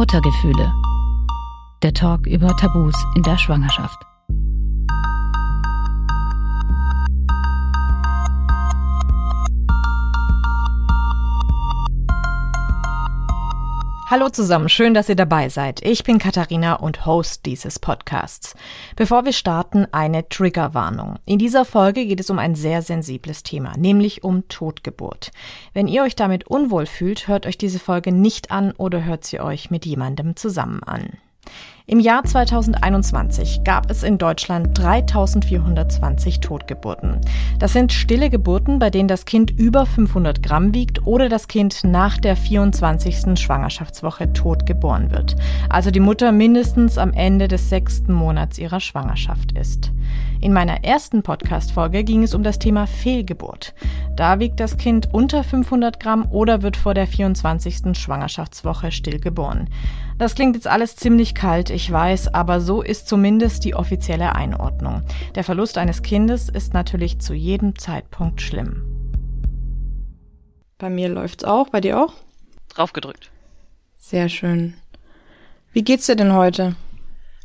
Muttergefühle. Der Talk über Tabus in der Schwangerschaft. Hallo zusammen, schön, dass ihr dabei seid. Ich bin Katharina und Host dieses Podcasts. Bevor wir starten, eine Triggerwarnung. In dieser Folge geht es um ein sehr sensibles Thema, nämlich um Totgeburt. Wenn ihr euch damit unwohl fühlt, hört euch diese Folge nicht an oder hört sie euch mit jemandem zusammen an. Im Jahr 2021 gab es in Deutschland 3420 Totgeburten. Das sind stille Geburten, bei denen das Kind über 500 Gramm wiegt oder das Kind nach der 24. Schwangerschaftswoche tot geboren wird. Also die Mutter mindestens am Ende des sechsten Monats ihrer Schwangerschaft ist. In meiner ersten Podcast-Folge ging es um das Thema Fehlgeburt. Da wiegt das Kind unter 500 Gramm oder wird vor der 24. Schwangerschaftswoche stillgeboren. Das klingt jetzt alles ziemlich kalt, ich weiß, aber so ist zumindest die offizielle Einordnung. Der Verlust eines Kindes ist natürlich zu jedem Zeitpunkt schlimm. Bei mir läuft's auch, bei dir auch? Draufgedrückt. Sehr schön. Wie geht's dir denn heute?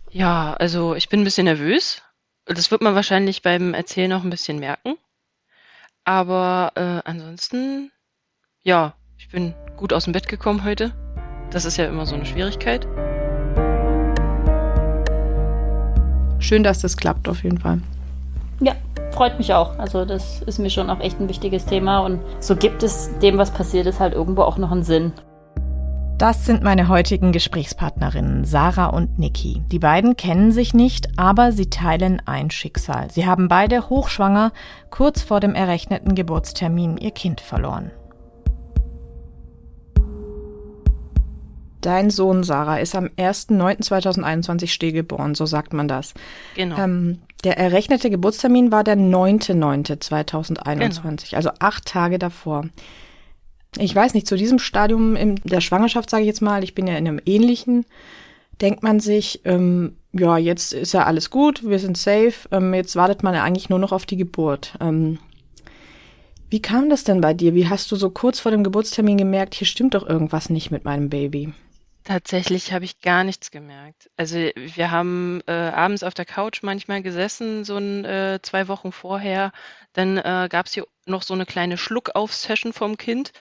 Ja, also ich bin ein bisschen nervös. Das wird man wahrscheinlich beim Erzählen auch ein bisschen merken. Aber äh, ansonsten, ja, ich bin gut aus dem Bett gekommen heute. Das ist ja immer so eine Schwierigkeit. Schön, dass das klappt auf jeden Fall. Ja, freut mich auch. Also das ist mir schon auch echt ein wichtiges Thema und so gibt es dem, was passiert ist, halt irgendwo auch noch einen Sinn. Das sind meine heutigen Gesprächspartnerinnen, Sarah und Niki. Die beiden kennen sich nicht, aber sie teilen ein Schicksal. Sie haben beide hochschwanger kurz vor dem errechneten Geburtstermin ihr Kind verloren. Dein Sohn Sarah ist am 1.9.2021 stillgeboren, so sagt man das. Genau. Ähm, der errechnete Geburtstermin war der 9.9.2021, genau. also acht Tage davor. Ich weiß nicht, zu diesem Stadium in der Schwangerschaft, sage ich jetzt mal, ich bin ja in einem ähnlichen, denkt man sich, ähm, ja, jetzt ist ja alles gut, wir sind safe, ähm, jetzt wartet man ja eigentlich nur noch auf die Geburt. Ähm, wie kam das denn bei dir? Wie hast du so kurz vor dem Geburtstermin gemerkt, hier stimmt doch irgendwas nicht mit meinem Baby? Tatsächlich habe ich gar nichts gemerkt. Also wir haben äh, abends auf der Couch manchmal gesessen, so ein, äh, zwei Wochen vorher. Dann äh, gab es hier noch so eine kleine Schluckauf-Session vom Kind.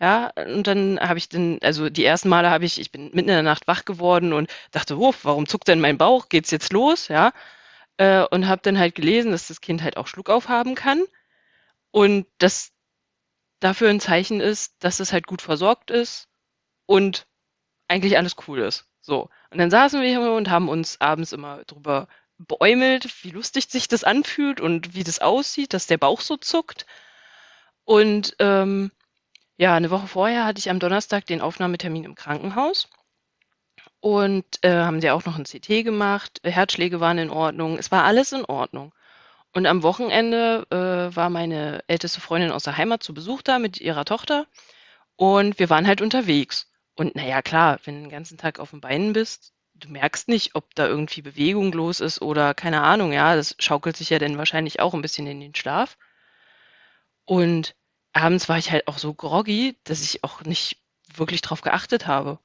Ja, und dann habe ich dann, also die ersten Male habe ich, ich bin mitten in der Nacht wach geworden und dachte, wuff, warum zuckt denn mein Bauch? Geht's jetzt los? Ja, äh, und habe dann halt gelesen, dass das Kind halt auch Schluckauf haben kann und dass dafür ein Zeichen ist, dass es halt gut versorgt ist und eigentlich alles cool ist. So. Und dann saßen wir hier und haben uns abends immer drüber beäumelt, wie lustig sich das anfühlt und wie das aussieht, dass der Bauch so zuckt. Und ähm, ja, eine Woche vorher hatte ich am Donnerstag den Aufnahmetermin im Krankenhaus. Und äh, haben sie auch noch ein CT gemacht. Herzschläge waren in Ordnung. Es war alles in Ordnung. Und am Wochenende äh, war meine älteste Freundin aus der Heimat zu Besuch da mit ihrer Tochter. Und wir waren halt unterwegs. Und naja, klar, wenn du den ganzen Tag auf den Beinen bist, du merkst nicht, ob da irgendwie Bewegung los ist oder keine Ahnung, ja, das schaukelt sich ja dann wahrscheinlich auch ein bisschen in den Schlaf. Und abends war ich halt auch so groggy, dass ich auch nicht wirklich drauf geachtet habe.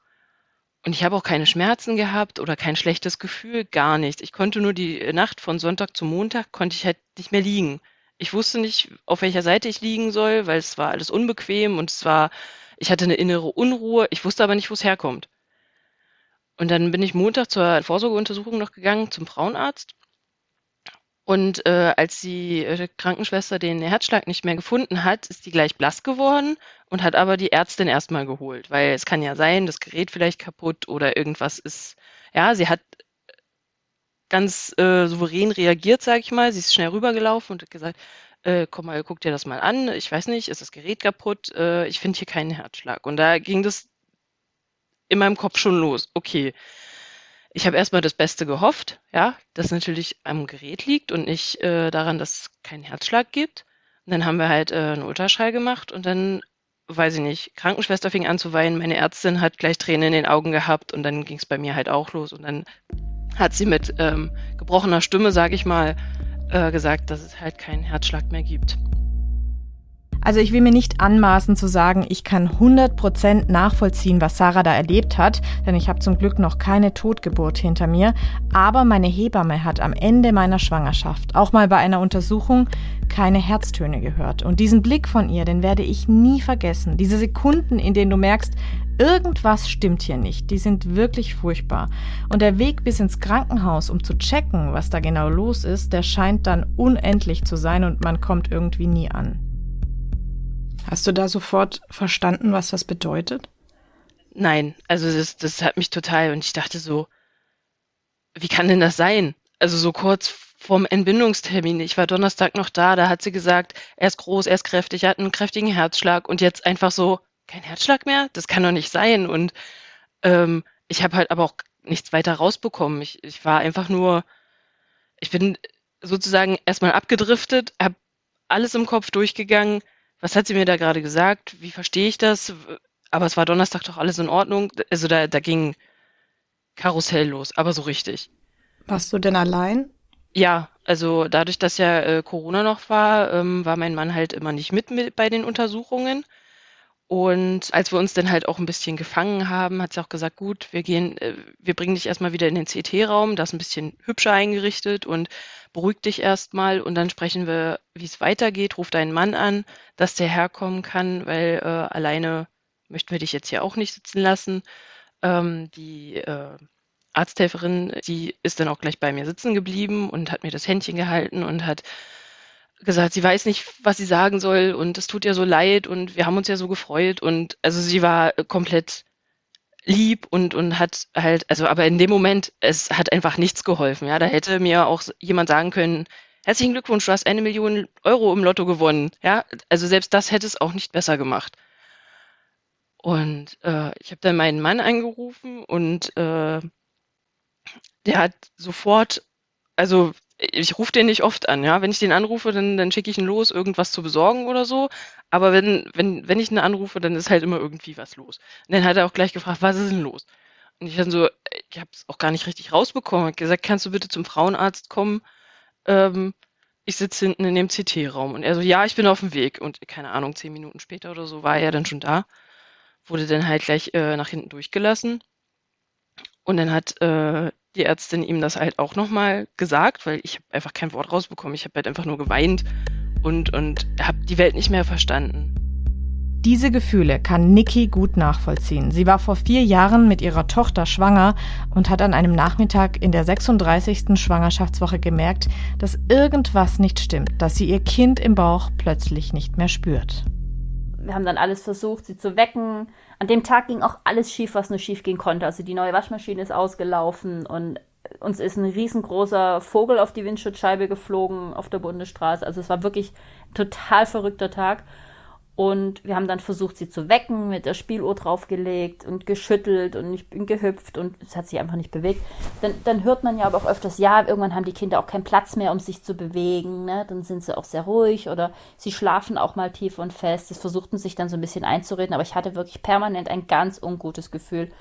Und ich habe auch keine Schmerzen gehabt oder kein schlechtes Gefühl, gar nichts. Ich konnte nur die Nacht von Sonntag zu Montag, konnte ich halt nicht mehr liegen. Ich wusste nicht, auf welcher Seite ich liegen soll, weil es war alles unbequem und es war ich hatte eine innere Unruhe, ich wusste aber nicht, wo es herkommt. Und dann bin ich Montag zur Vorsorgeuntersuchung noch gegangen zum Frauenarzt. Und äh, als die äh, Krankenschwester den Herzschlag nicht mehr gefunden hat, ist die gleich blass geworden und hat aber die Ärztin erstmal geholt, weil es kann ja sein, das Gerät vielleicht kaputt oder irgendwas ist. Ja, sie hat ganz äh, souverän reagiert, sage ich mal. Sie ist schnell rübergelaufen und hat gesagt, äh, komm mal, guck dir das mal an. Ich weiß nicht, ist das Gerät kaputt? Äh, ich finde hier keinen Herzschlag. Und da ging das in meinem Kopf schon los. Okay. Ich habe erstmal das Beste gehofft, ja, dass natürlich am Gerät liegt und nicht äh, daran, dass es keinen Herzschlag gibt. Und dann haben wir halt äh, einen Ultraschall gemacht und dann, weiß ich nicht, Krankenschwester fing an zu weinen, meine Ärztin hat gleich Tränen in den Augen gehabt und dann ging es bei mir halt auch los und dann hat sie mit ähm, gebrochener Stimme, sage ich mal, äh, gesagt, dass es halt keinen Herzschlag mehr gibt. Also ich will mir nicht anmaßen zu sagen, ich kann 100% nachvollziehen, was Sarah da erlebt hat, denn ich habe zum Glück noch keine Totgeburt hinter mir, aber meine Hebamme hat am Ende meiner Schwangerschaft, auch mal bei einer Untersuchung, keine Herztöne gehört. Und diesen Blick von ihr, den werde ich nie vergessen. Diese Sekunden, in denen du merkst, irgendwas stimmt hier nicht, die sind wirklich furchtbar. Und der Weg bis ins Krankenhaus, um zu checken, was da genau los ist, der scheint dann unendlich zu sein und man kommt irgendwie nie an. Hast du da sofort verstanden, was das bedeutet? Nein, also das, das hat mich total und ich dachte so, wie kann denn das sein? Also so kurz vorm Entbindungstermin. Ich war Donnerstag noch da, da hat sie gesagt, er ist groß, er ist kräftig, er hat einen kräftigen Herzschlag und jetzt einfach so, kein Herzschlag mehr? Das kann doch nicht sein. Und ähm, ich habe halt aber auch nichts weiter rausbekommen. Ich, ich war einfach nur, ich bin sozusagen erstmal abgedriftet, habe alles im Kopf durchgegangen, was hat sie mir da gerade gesagt? Wie verstehe ich das? Aber es war Donnerstag doch alles in Ordnung. Also da, da ging Karussell los, aber so richtig. Warst du denn allein? Ja, also dadurch, dass ja äh, Corona noch war, ähm, war mein Mann halt immer nicht mit, mit bei den Untersuchungen. Und als wir uns dann halt auch ein bisschen gefangen haben, hat sie auch gesagt, gut, wir gehen, äh, wir bringen dich erstmal wieder in den CT-Raum, das ist ein bisschen hübscher eingerichtet und beruhig dich erstmal und dann sprechen wir, wie es weitergeht. Ruf deinen Mann an, dass der herkommen kann, weil äh, alleine möchten wir dich jetzt hier auch nicht sitzen lassen. Ähm, die äh, Arzthelferin, die ist dann auch gleich bei mir sitzen geblieben und hat mir das Händchen gehalten und hat gesagt, sie weiß nicht, was sie sagen soll und es tut ihr so leid und wir haben uns ja so gefreut und also sie war komplett lieb und, und hat halt, also aber in dem Moment, es hat einfach nichts geholfen. Ja, da hätte mir auch jemand sagen können, herzlichen Glückwunsch, du hast eine Million Euro im Lotto gewonnen. Ja, also selbst das hätte es auch nicht besser gemacht. Und äh, ich habe dann meinen Mann angerufen und äh, der hat sofort, also ich rufe den nicht oft an, ja. Wenn ich den anrufe, dann, dann schicke ich ihn los, irgendwas zu besorgen oder so. Aber wenn, wenn, wenn ich ihn anrufe, dann ist halt immer irgendwie was los. Und dann hat er auch gleich gefragt, was ist denn los? Und ich dann so, ich habe es auch gar nicht richtig rausbekommen. Ich gesagt, kannst du bitte zum Frauenarzt kommen? Ähm, ich sitze hinten in dem CT-Raum. Und er so, ja, ich bin auf dem Weg. Und keine Ahnung, zehn Minuten später oder so war er dann schon da. Wurde dann halt gleich äh, nach hinten durchgelassen. Und dann hat äh, die Ärztin ihm das halt auch nochmal gesagt, weil ich einfach kein Wort rausbekommen. Ich habe halt einfach nur geweint und, und habe die Welt nicht mehr verstanden. Diese Gefühle kann Nikki gut nachvollziehen. Sie war vor vier Jahren mit ihrer Tochter schwanger und hat an einem Nachmittag in der 36. Schwangerschaftswoche gemerkt, dass irgendwas nicht stimmt, dass sie ihr Kind im Bauch plötzlich nicht mehr spürt. Wir haben dann alles versucht, sie zu wecken, an dem Tag ging auch alles schief, was nur schief gehen konnte. Also die neue Waschmaschine ist ausgelaufen und uns ist ein riesengroßer Vogel auf die Windschutzscheibe geflogen auf der Bundesstraße. Also es war wirklich ein total verrückter Tag. Und wir haben dann versucht, sie zu wecken, mit der Spieluhr draufgelegt und geschüttelt und ich bin gehüpft und es hat sich einfach nicht bewegt. Dann, dann hört man ja aber auch öfters, ja, irgendwann haben die Kinder auch keinen Platz mehr, um sich zu bewegen. Ne? Dann sind sie auch sehr ruhig oder sie schlafen auch mal tief und fest. Das versuchten sich dann so ein bisschen einzureden, aber ich hatte wirklich permanent ein ganz ungutes Gefühl.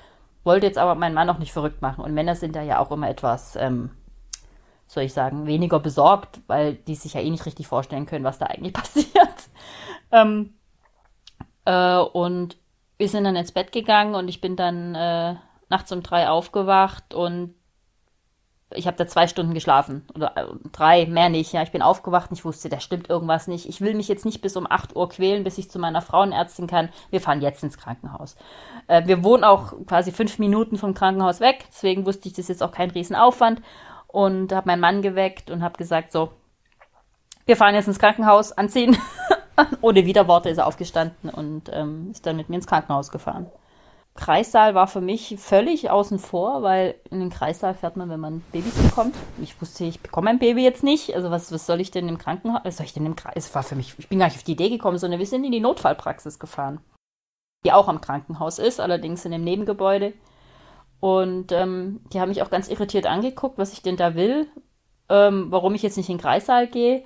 Wollte jetzt aber meinen Mann auch nicht verrückt machen. Und Männer sind da ja auch immer etwas, ähm, soll ich sagen, weniger besorgt, weil die sich ja eh nicht richtig vorstellen können, was da eigentlich passiert. Ähm, äh, und wir sind dann ins Bett gegangen und ich bin dann äh, nachts um drei aufgewacht und ich habe da zwei Stunden geschlafen oder äh, drei, mehr nicht. Ja, ich bin aufgewacht und ich wusste, da stimmt irgendwas nicht. Ich will mich jetzt nicht bis um 8 Uhr quälen, bis ich zu meiner Frauenärztin kann. Wir fahren jetzt ins Krankenhaus. Äh, wir wohnen auch quasi fünf Minuten vom Krankenhaus weg, deswegen wusste ich, das ist jetzt auch kein Riesenaufwand und habe meinen Mann geweckt und habe gesagt, so, wir fahren jetzt ins Krankenhaus, anziehen. Ohne Widerworte ist er aufgestanden und ähm, ist dann mit mir ins Krankenhaus gefahren. Kreissaal war für mich völlig außen vor, weil in den Kreissaal fährt man, wenn man Babys bekommt. Ich wusste, ich bekomme ein Baby jetzt nicht. Also was, was soll ich denn im Krankenhaus? Was soll ich denn im Kreis? Es war für mich, ich bin gar nicht auf die Idee gekommen, sondern wir sind in die Notfallpraxis gefahren, die auch am Krankenhaus ist, allerdings in dem Nebengebäude. Und ähm, die haben mich auch ganz irritiert angeguckt, was ich denn da will, ähm, warum ich jetzt nicht in den Kreissaal gehe.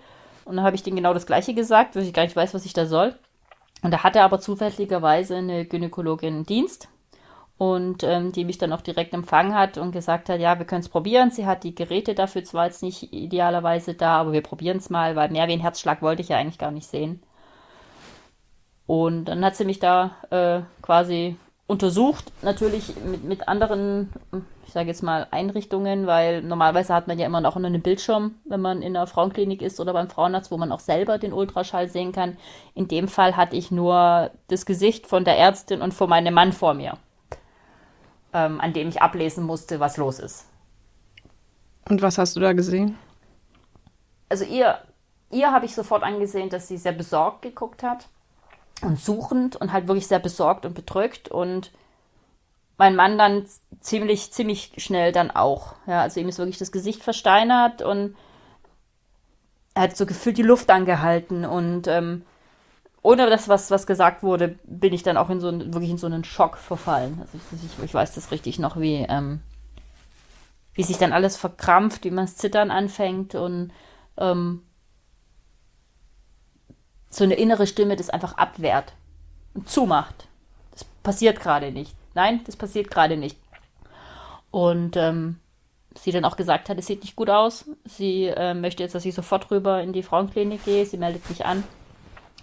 Und dann habe ich denen genau das Gleiche gesagt, weil ich gar nicht weiß, was ich da soll. Und da hatte aber zufälligerweise eine Gynäkologin Dienst und ähm, die mich dann auch direkt empfangen hat und gesagt hat, ja, wir können es probieren. Sie hat die Geräte dafür zwar jetzt nicht idealerweise da, aber wir probieren es mal, weil mehr wie ein Herzschlag wollte ich ja eigentlich gar nicht sehen. Und dann hat sie mich da äh, quasi untersucht, natürlich mit, mit anderen, ich sage jetzt mal, Einrichtungen, weil normalerweise hat man ja immer noch einen Bildschirm, wenn man in einer Frauenklinik ist oder beim Frauenarzt, wo man auch selber den Ultraschall sehen kann. In dem Fall hatte ich nur das Gesicht von der Ärztin und von meinem Mann vor mir, ähm, an dem ich ablesen musste, was los ist. Und was hast du da gesehen? Also ihr, ihr habe ich sofort angesehen, dass sie sehr besorgt geguckt hat und suchend und halt wirklich sehr besorgt und bedrückt und mein Mann dann ziemlich, ziemlich schnell dann auch. Ja, also ihm ist wirklich das Gesicht versteinert und er hat so gefühlt die Luft angehalten und ähm, ohne das, was, was gesagt wurde, bin ich dann auch in so wirklich in so einen Schock verfallen. Also ich, ich, ich weiß das richtig noch, wie, ähm, wie sich dann alles verkrampft, wie man das Zittern anfängt und ähm, so eine innere Stimme das einfach abwehrt und zumacht. Das passiert gerade nicht. Nein, das passiert gerade nicht. Und ähm, sie dann auch gesagt hat, es sieht nicht gut aus. Sie äh, möchte jetzt, dass ich sofort rüber in die Frauenklinik gehe. Sie meldet mich an.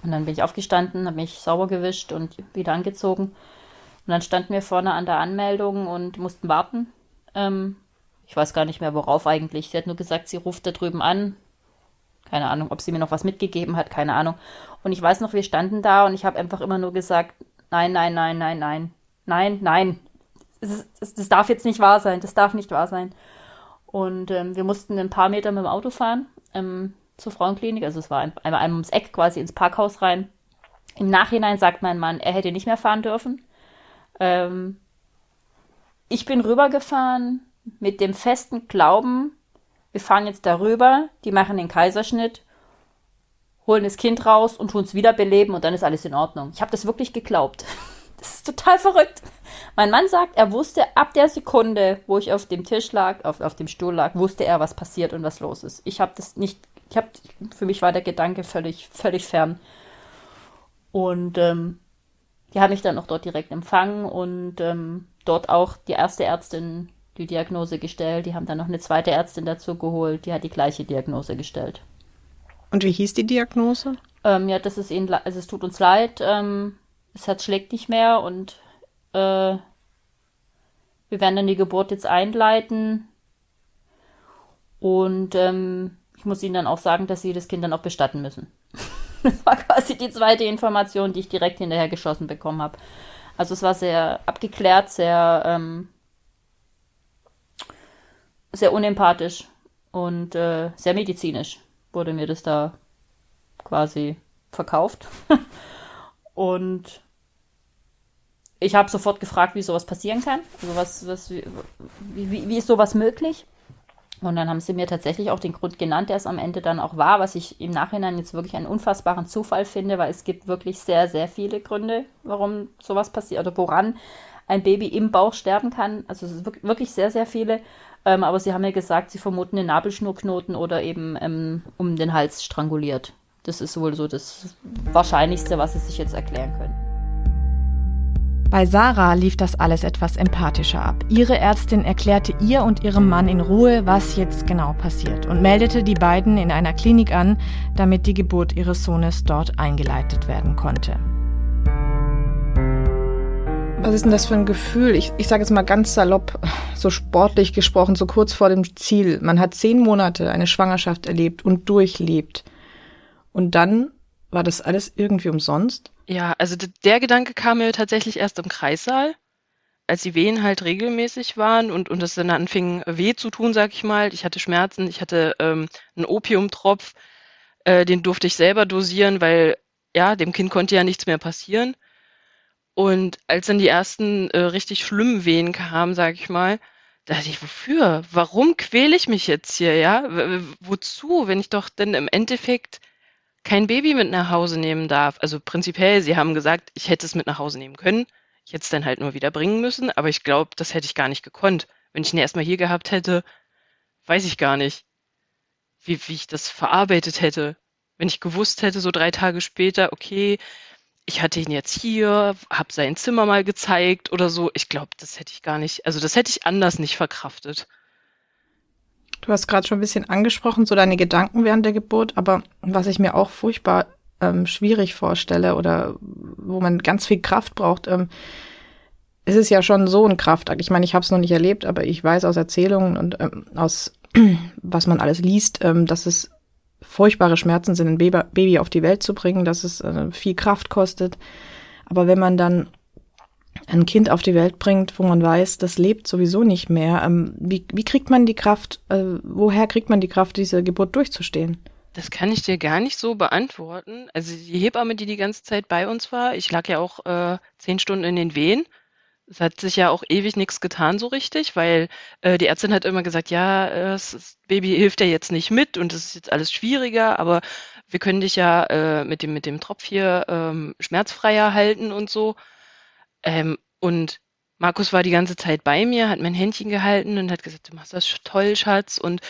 Und dann bin ich aufgestanden, habe mich sauber gewischt und wieder angezogen. Und dann standen wir vorne an der Anmeldung und mussten warten. Ähm, ich weiß gar nicht mehr, worauf eigentlich. Sie hat nur gesagt, sie ruft da drüben an. Keine Ahnung, ob sie mir noch was mitgegeben hat, keine Ahnung. Und ich weiß noch, wir standen da und ich habe einfach immer nur gesagt, nein, nein, nein, nein, nein, nein, nein. Das, das, darf jetzt nicht wahr sein, das darf nicht wahr sein. Und ähm, wir mussten ein paar Meter mit dem Auto fahren ähm, zur Frauenklinik. Also es war einmal ein, ein ums Eck quasi ins Parkhaus rein. Im Nachhinein sagt mein Mann, er hätte nicht mehr fahren dürfen. Ähm, ich bin rübergefahren mit dem festen Glauben, wir fahren jetzt darüber, die machen den Kaiserschnitt, holen das Kind raus und tun es wiederbeleben und dann ist alles in Ordnung. Ich habe das wirklich geglaubt. Das ist total verrückt. Mein Mann sagt, er wusste ab der Sekunde, wo ich auf dem Tisch lag, auf, auf dem Stuhl lag, wusste er, was passiert und was los ist. Ich habe das nicht, ich habe, für mich war der Gedanke völlig, völlig fern. Und ähm, die haben mich dann auch dort direkt empfangen und ähm, dort auch die erste Ärztin die Diagnose gestellt. Die haben dann noch eine zweite Ärztin dazu geholt, die hat die gleiche Diagnose gestellt. Und wie hieß die Diagnose? Ähm, ja, das ist ihnen, also es tut uns leid, ähm, das Herz schlägt nicht mehr und äh, wir werden dann die Geburt jetzt einleiten. Und ähm, ich muss Ihnen dann auch sagen, dass Sie das Kind dann auch bestatten müssen. das war quasi die zweite Information, die ich direkt hinterher geschossen bekommen habe. Also es war sehr abgeklärt, sehr ähm, sehr unempathisch und äh, sehr medizinisch wurde mir das da quasi verkauft. und ich habe sofort gefragt, wie sowas passieren kann. Also was, was, wie, wie, wie ist sowas möglich? Und dann haben sie mir tatsächlich auch den Grund genannt, der es am Ende dann auch war, was ich im Nachhinein jetzt wirklich einen unfassbaren Zufall finde, weil es gibt wirklich sehr, sehr viele Gründe, warum sowas passiert oder woran ein Baby im Bauch sterben kann. Also wirklich sehr, sehr viele. Ähm, aber sie haben ja gesagt, sie vermuten den Nabelschnurknoten oder eben ähm, um den Hals stranguliert. Das ist wohl so das Wahrscheinlichste, was sie sich jetzt erklären können. Bei Sarah lief das alles etwas empathischer ab. Ihre Ärztin erklärte ihr und ihrem Mann in Ruhe, was jetzt genau passiert und meldete die beiden in einer Klinik an, damit die Geburt ihres Sohnes dort eingeleitet werden konnte. Was ist denn das für ein Gefühl? Ich, ich sage jetzt mal ganz salopp, so sportlich gesprochen, so kurz vor dem Ziel. Man hat zehn Monate eine Schwangerschaft erlebt und durchlebt. Und dann war das alles irgendwie umsonst? Ja, also der Gedanke kam mir tatsächlich erst im Kreissaal, als die Wehen halt regelmäßig waren und, und es dann anfing weh zu tun, sag ich mal. Ich hatte Schmerzen, ich hatte ähm, einen Opiumtropf, äh, den durfte ich selber dosieren, weil ja, dem Kind konnte ja nichts mehr passieren. Und als dann die ersten äh, richtig schlimmen Wehen kamen, sag ich mal, dachte ich, wofür? Warum quäle ich mich jetzt hier, ja? Wozu, wenn ich doch dann im Endeffekt kein Baby mit nach Hause nehmen darf? Also prinzipiell, sie haben gesagt, ich hätte es mit nach Hause nehmen können. Ich hätte es dann halt nur wieder bringen müssen, aber ich glaube, das hätte ich gar nicht gekonnt. Wenn ich ihn erstmal hier gehabt hätte, weiß ich gar nicht, wie, wie ich das verarbeitet hätte. Wenn ich gewusst hätte, so drei Tage später, okay, ich hatte ihn jetzt hier, habe sein Zimmer mal gezeigt oder so. Ich glaube, das hätte ich gar nicht, also das hätte ich anders nicht verkraftet. Du hast gerade schon ein bisschen angesprochen, so deine Gedanken während der Geburt, aber was ich mir auch furchtbar ähm, schwierig vorstelle oder wo man ganz viel Kraft braucht, ähm, es ist ja schon so ein Kraftakt. Ich meine, ich habe es noch nicht erlebt, aber ich weiß aus Erzählungen und ähm, aus was man alles liest, ähm, dass es furchtbare Schmerzen sind, ein Baby auf die Welt zu bringen, dass es äh, viel Kraft kostet. Aber wenn man dann ein Kind auf die Welt bringt, wo man weiß, das lebt sowieso nicht mehr, ähm, wie, wie kriegt man die Kraft, äh, woher kriegt man die Kraft, diese Geburt durchzustehen? Das kann ich dir gar nicht so beantworten. Also die Hebamme, die die ganze Zeit bei uns war, ich lag ja auch äh, zehn Stunden in den Wehen. Es hat sich ja auch ewig nichts getan so richtig, weil äh, die Ärztin hat immer gesagt, ja, äh, das Baby hilft ja jetzt nicht mit und es ist jetzt alles schwieriger, aber wir können dich ja äh, mit dem mit dem Tropf hier ähm, schmerzfreier halten und so. Ähm, und Markus war die ganze Zeit bei mir, hat mein Händchen gehalten und hat gesagt, du machst das toll, Schatz, und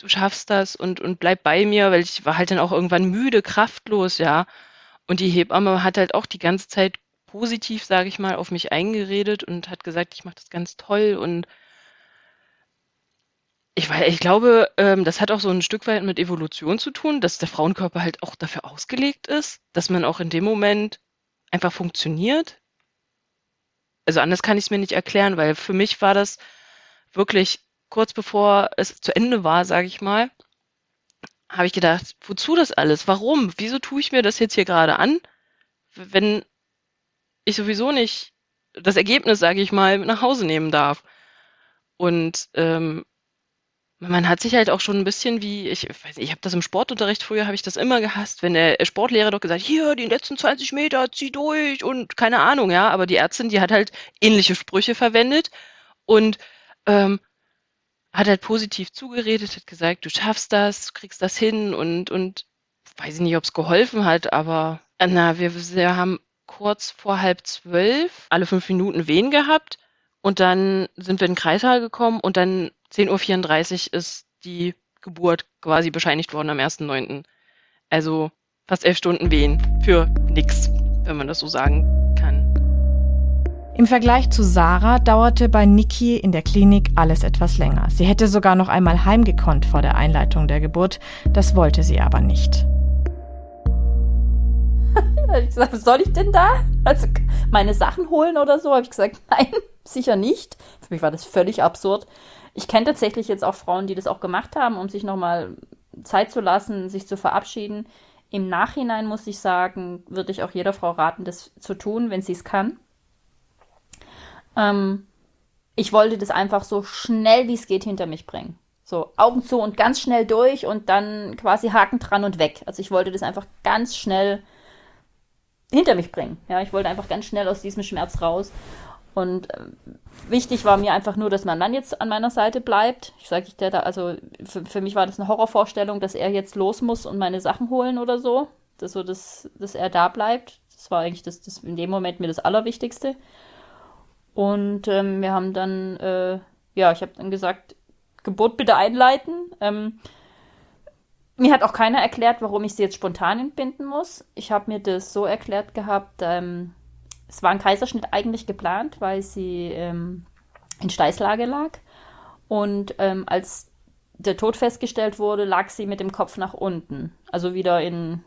du schaffst das und, und bleib bei mir, weil ich war halt dann auch irgendwann müde, kraftlos, ja. Und die Hebamme hat halt auch die ganze Zeit positiv, sage ich mal, auf mich eingeredet und hat gesagt, ich mache das ganz toll und ich, weiß, ich glaube, ähm, das hat auch so ein Stück weit mit Evolution zu tun, dass der Frauenkörper halt auch dafür ausgelegt ist, dass man auch in dem Moment einfach funktioniert. Also anders kann ich es mir nicht erklären, weil für mich war das wirklich kurz bevor es zu Ende war, sage ich mal, habe ich gedacht, wozu das alles? Warum? Wieso tue ich mir das jetzt hier gerade an, wenn ich sowieso nicht das Ergebnis, sage ich mal, nach Hause nehmen darf? Und ähm, man hat sich halt auch schon ein bisschen wie, ich weiß nicht, ich habe das im Sportunterricht früher, habe ich das immer gehasst, wenn der Sportlehrer doch gesagt, hier, die letzten 20 Meter, zieh durch und keine Ahnung, ja, aber die Ärztin, die hat halt ähnliche Sprüche verwendet und ähm, hat halt positiv zugeredet, hat gesagt, du schaffst das, du kriegst das hin und, und weiß ich nicht, ob es geholfen hat, aber na, wir, wir haben kurz vor halb zwölf alle fünf Minuten Wehen gehabt und dann sind wir in den Kreissaal gekommen und dann 10.34 Uhr ist die Geburt quasi bescheinigt worden am 1.9. Also fast elf Stunden Wehen für nix, wenn man das so sagen im Vergleich zu Sarah dauerte bei Niki in der Klinik alles etwas länger. Sie hätte sogar noch einmal heimgekonnt vor der Einleitung der Geburt. Das wollte sie aber nicht. Ich gesagt, was soll ich denn da? Also meine Sachen holen oder so? Habe ich gesagt, nein, sicher nicht. Für mich war das völlig absurd. Ich kenne tatsächlich jetzt auch Frauen, die das auch gemacht haben, um sich nochmal Zeit zu lassen, sich zu verabschieden. Im Nachhinein muss ich sagen, würde ich auch jeder Frau raten, das zu tun, wenn sie es kann. Ähm, ich wollte das einfach so schnell wie es geht hinter mich bringen. So, Augen zu und ganz schnell durch und dann quasi Haken dran und weg. Also ich wollte das einfach ganz schnell hinter mich bringen. Ja, ich wollte einfach ganz schnell aus diesem Schmerz raus. Und äh, wichtig war mir einfach nur, dass mein Mann jetzt an meiner Seite bleibt. Ich sage, ich der da, also für, für, mich war das eine Horrorvorstellung, dass er jetzt los muss und meine Sachen holen oder so. Das so, dass, dass er da bleibt. Das war eigentlich das, das in dem Moment mir das Allerwichtigste. Und ähm, wir haben dann, äh, ja, ich habe dann gesagt, Geburt bitte einleiten. Ähm, mir hat auch keiner erklärt, warum ich sie jetzt spontan entbinden muss. Ich habe mir das so erklärt gehabt, ähm, es war ein Kaiserschnitt eigentlich geplant, weil sie ähm, in Steißlage lag. Und ähm, als der Tod festgestellt wurde, lag sie mit dem Kopf nach unten. Also wieder in,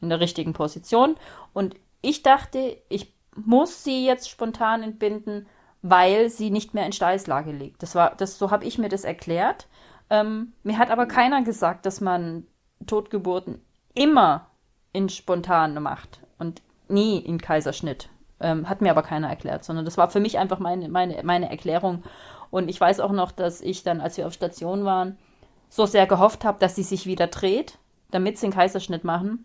in der richtigen Position. Und ich dachte, ich muss sie jetzt spontan entbinden, weil sie nicht mehr in Steißlage liegt. Das war, das, so habe ich mir das erklärt. Ähm, mir hat aber keiner gesagt, dass man Totgeburten immer in spontan macht und nie in Kaiserschnitt. Ähm, hat mir aber keiner erklärt, sondern das war für mich einfach meine, meine, meine Erklärung. Und ich weiß auch noch, dass ich dann, als wir auf Station waren, so sehr gehofft habe, dass sie sich wieder dreht, damit sie einen Kaiserschnitt machen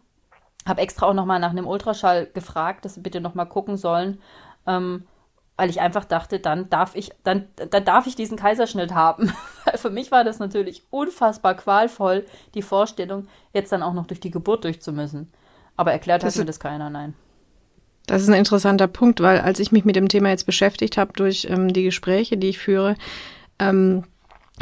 habe extra auch nochmal nach einem Ultraschall gefragt, dass sie bitte nochmal gucken sollen, ähm, weil ich einfach dachte, dann darf ich, dann, dann darf ich diesen Kaiserschnitt haben. Für mich war das natürlich unfassbar qualvoll, die Vorstellung, jetzt dann auch noch durch die Geburt durchzumüssen. Aber erklärt das hat mir das keiner, nein. Das ist ein interessanter Punkt, weil als ich mich mit dem Thema jetzt beschäftigt habe durch ähm, die Gespräche, die ich führe, ähm,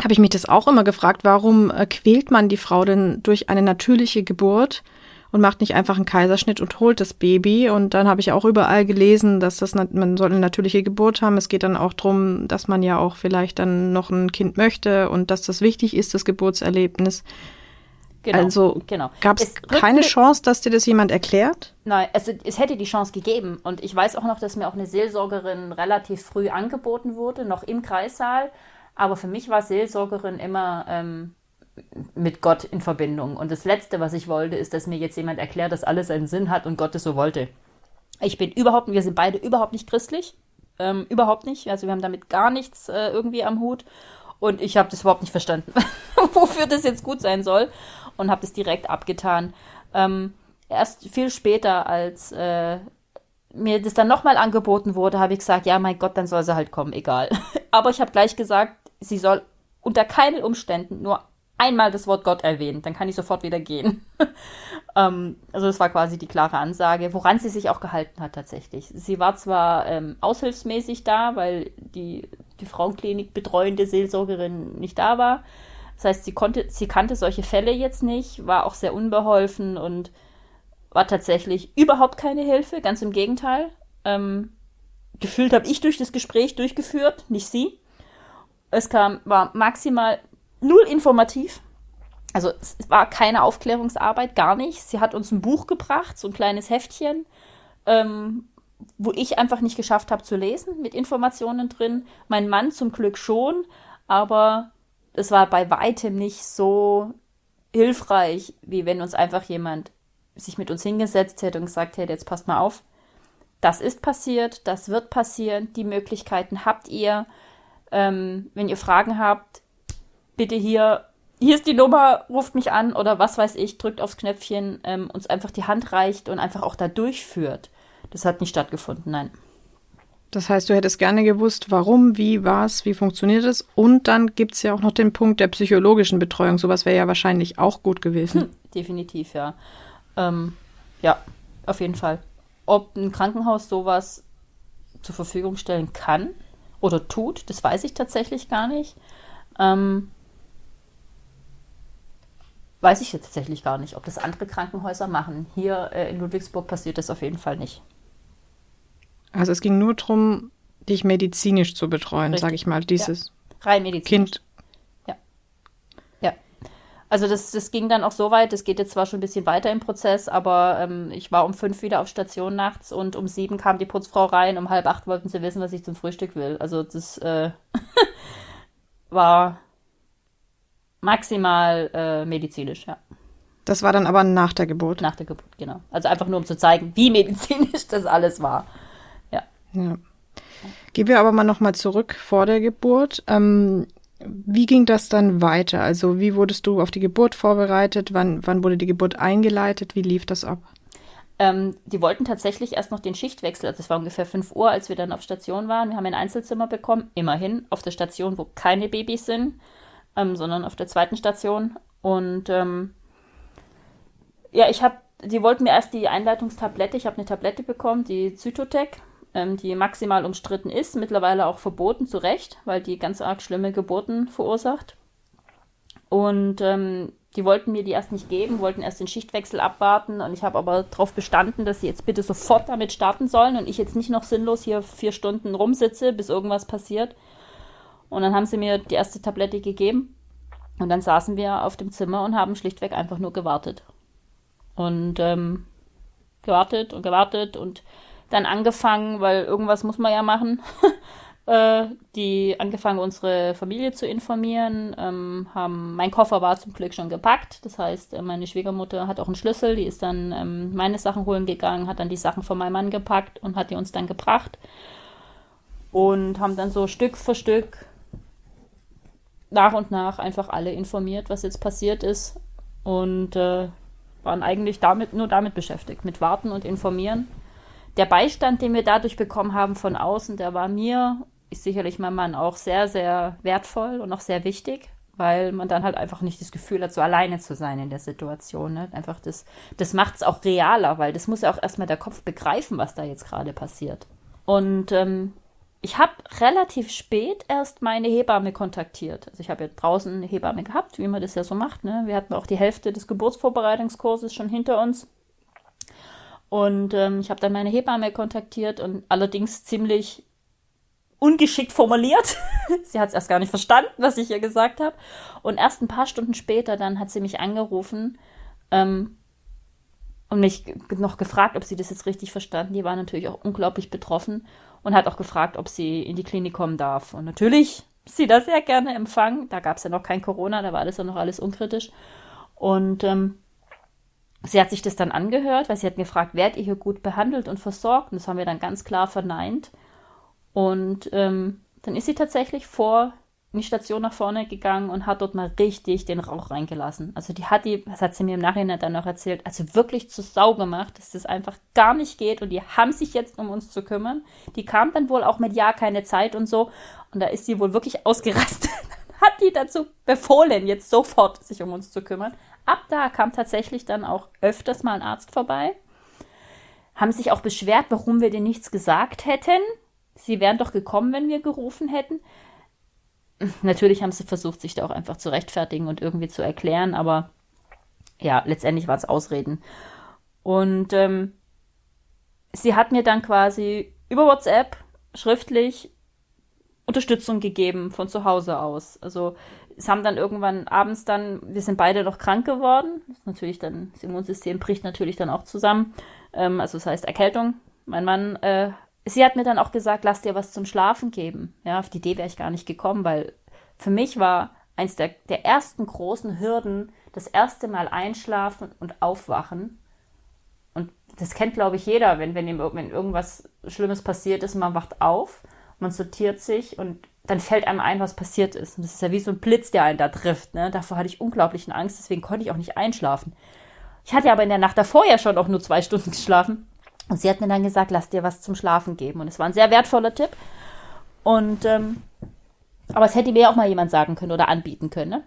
habe ich mich das auch immer gefragt, warum äh, quält man die Frau denn durch eine natürliche Geburt? Und macht nicht einfach einen Kaiserschnitt und holt das Baby. Und dann habe ich auch überall gelesen, dass das man soll eine natürliche Geburt haben. Es geht dann auch drum, dass man ja auch vielleicht dann noch ein Kind möchte und dass das wichtig ist, das Geburtserlebnis. Genau, also genau. gab es keine Chance, dass dir das jemand erklärt? Nein, also es hätte die Chance gegeben. Und ich weiß auch noch, dass mir auch eine Seelsorgerin relativ früh angeboten wurde, noch im Kreissaal. Aber für mich war Seelsorgerin immer ähm, mit Gott in Verbindung. Und das Letzte, was ich wollte, ist, dass mir jetzt jemand erklärt, dass alles einen Sinn hat und Gott es so wollte. Ich bin überhaupt, wir sind beide überhaupt nicht christlich. Ähm, überhaupt nicht. Also wir haben damit gar nichts äh, irgendwie am Hut. Und ich habe das überhaupt nicht verstanden, wofür das jetzt gut sein soll und habe das direkt abgetan. Ähm, erst viel später, als äh, mir das dann nochmal angeboten wurde, habe ich gesagt, ja, mein Gott, dann soll sie halt kommen, egal. Aber ich habe gleich gesagt, sie soll unter keinen Umständen nur einmal das Wort Gott erwähnen, dann kann ich sofort wieder gehen. ähm, also das war quasi die klare Ansage, woran sie sich auch gehalten hat tatsächlich. Sie war zwar ähm, aushilfsmäßig da, weil die, die Frauenklinik betreuende Seelsorgerin nicht da war, das heißt, sie konnte, sie kannte solche Fälle jetzt nicht, war auch sehr unbeholfen und war tatsächlich überhaupt keine Hilfe, ganz im Gegenteil. Ähm, gefühlt habe ich durch das Gespräch durchgeführt, nicht sie. Es kam, war maximal null informativ. Also es war keine Aufklärungsarbeit, gar nicht. Sie hat uns ein Buch gebracht, so ein kleines Heftchen, ähm, wo ich einfach nicht geschafft habe zu lesen, mit Informationen drin. Mein Mann zum Glück schon, aber es war bei weitem nicht so hilfreich, wie wenn uns einfach jemand sich mit uns hingesetzt hätte und gesagt hätte, jetzt passt mal auf, das ist passiert, das wird passieren, die Möglichkeiten habt ihr. Ähm, wenn ihr Fragen habt, bitte hier, hier ist die Nummer, ruft mich an oder was weiß ich, drückt aufs Knöpfchen, ähm, uns einfach die Hand reicht und einfach auch da durchführt. Das hat nicht stattgefunden, nein. Das heißt, du hättest gerne gewusst, warum, wie, was, wie funktioniert es. Und dann gibt es ja auch noch den Punkt der psychologischen Betreuung. Sowas wäre ja wahrscheinlich auch gut gewesen. Hm, definitiv, ja. Ähm, ja, auf jeden Fall. Ob ein Krankenhaus sowas zur Verfügung stellen kann oder tut, das weiß ich tatsächlich gar nicht. Ähm, weiß ich tatsächlich gar nicht, ob das andere Krankenhäuser machen. Hier äh, in Ludwigsburg passiert das auf jeden Fall nicht. Also es ging nur darum, dich medizinisch zu betreuen, sage ich mal, dieses ja. Rein medizinisch. Kind. Ja. Ja. Also das, das ging dann auch so weit, das geht jetzt zwar schon ein bisschen weiter im Prozess, aber ähm, ich war um fünf wieder auf Station nachts und um sieben kam die Putzfrau rein, um halb acht wollten sie wissen, was ich zum Frühstück will. Also das äh, war maximal äh, medizinisch, ja. Das war dann aber nach der Geburt. Nach der Geburt, genau. Also einfach nur um zu zeigen, wie medizinisch das alles war. Ja. Gehen wir aber mal nochmal zurück vor der Geburt. Ähm, wie ging das dann weiter? Also wie wurdest du auf die Geburt vorbereitet? Wann, wann wurde die Geburt eingeleitet? Wie lief das ab? Ähm, die wollten tatsächlich erst noch den Schichtwechsel. Also es war ungefähr 5 Uhr, als wir dann auf Station waren. Wir haben ein Einzelzimmer bekommen, immerhin, auf der Station, wo keine Babys sind, ähm, sondern auf der zweiten Station. Und ähm, ja, ich habe, die wollten mir erst die Einleitungstablette, ich habe eine Tablette bekommen, die Zytotec ähm, die maximal umstritten ist, mittlerweile auch verboten, zu Recht, weil die ganz arg schlimme Geburten verursacht. Und ähm, die wollten mir die erst nicht geben, wollten erst den Schichtwechsel abwarten und ich habe aber darauf bestanden, dass sie jetzt bitte sofort damit starten sollen und ich jetzt nicht noch sinnlos hier vier Stunden rumsitze, bis irgendwas passiert. Und dann haben sie mir die erste Tablette gegeben und dann saßen wir auf dem Zimmer und haben schlichtweg einfach nur gewartet. Und ähm, gewartet und gewartet und dann angefangen, weil irgendwas muss man ja machen, äh, die angefangen, unsere Familie zu informieren. Ähm, haben, mein Koffer war zum Glück schon gepackt. Das heißt, äh, meine Schwiegermutter hat auch einen Schlüssel, die ist dann ähm, meine Sachen holen gegangen, hat dann die Sachen von meinem Mann gepackt und hat die uns dann gebracht. Und haben dann so Stück für Stück nach und nach einfach alle informiert, was jetzt passiert ist. Und äh, waren eigentlich damit nur damit beschäftigt, mit Warten und Informieren der Beistand, den wir dadurch bekommen haben von außen, der war mir, ist sicherlich mein Mann auch sehr, sehr wertvoll und auch sehr wichtig, weil man dann halt einfach nicht das Gefühl hat, so alleine zu sein in der Situation. Ne? Einfach das, das macht es auch realer, weil das muss ja auch erstmal der Kopf begreifen, was da jetzt gerade passiert. Und ähm, ich habe relativ spät erst meine Hebamme kontaktiert. Also ich habe ja draußen eine Hebamme gehabt, wie man das ja so macht. Ne? Wir hatten auch die Hälfte des Geburtsvorbereitungskurses schon hinter uns. Und ähm, ich habe dann meine Hebamme kontaktiert und allerdings ziemlich ungeschickt formuliert. sie hat es erst gar nicht verstanden, was ich ihr gesagt habe. Und erst ein paar Stunden später dann hat sie mich angerufen ähm, und mich noch gefragt, ob sie das jetzt richtig verstanden. Die war natürlich auch unglaublich betroffen und hat auch gefragt, ob sie in die Klinik kommen darf. Und natürlich sie das sehr gerne empfangen. Da gab es ja noch kein Corona, da war das ja noch alles unkritisch. Und ähm, sie hat sich das dann angehört, weil sie hat gefragt, werdet ihr hier gut behandelt und versorgt? Und das haben wir dann ganz klar verneint. Und ähm, dann ist sie tatsächlich vor in die Station nach vorne gegangen und hat dort mal richtig den Rauch reingelassen. Also die hat die, das hat sie mir im Nachhinein dann noch erzählt, also wirklich zu Sau gemacht, dass das einfach gar nicht geht und die haben sich jetzt um uns zu kümmern. Die kam dann wohl auch mit Ja, keine Zeit und so und da ist sie wohl wirklich ausgerastet. hat die dazu befohlen, jetzt sofort sich um uns zu kümmern. Ab da kam tatsächlich dann auch öfters mal ein Arzt vorbei, haben sich auch beschwert, warum wir dir nichts gesagt hätten. Sie wären doch gekommen, wenn wir gerufen hätten natürlich haben sie versucht, sich da auch einfach zu rechtfertigen und irgendwie zu erklären, aber ja, letztendlich war es Ausreden. Und ähm, sie hat mir dann quasi über WhatsApp schriftlich Unterstützung gegeben von zu Hause aus. Also es haben dann irgendwann abends dann, wir sind beide noch krank geworden. Das natürlich dann, das Immunsystem bricht natürlich dann auch zusammen. Ähm, also das heißt Erkältung. Mein Mann äh, sie hat mir dann auch gesagt, lass dir was zum Schlafen geben. Ja, auf die Idee wäre ich gar nicht gekommen, weil für mich war eins der, der ersten großen Hürden das erste Mal einschlafen und aufwachen. Und das kennt, glaube ich, jeder, wenn, wenn, ihm, wenn irgendwas Schlimmes passiert ist, man wacht auf, man sortiert sich und dann fällt einem ein, was passiert ist. Und das ist ja wie so ein Blitz, der einen da trifft. Ne? Davor hatte ich unglaublichen Angst, deswegen konnte ich auch nicht einschlafen. Ich hatte aber in der Nacht davor ja schon auch nur zwei Stunden geschlafen. Und sie hat mir dann gesagt, lass dir was zum Schlafen geben. Und es war ein sehr wertvoller Tipp. Und ähm, aber es hätte mir auch mal jemand sagen können oder anbieten können, ne?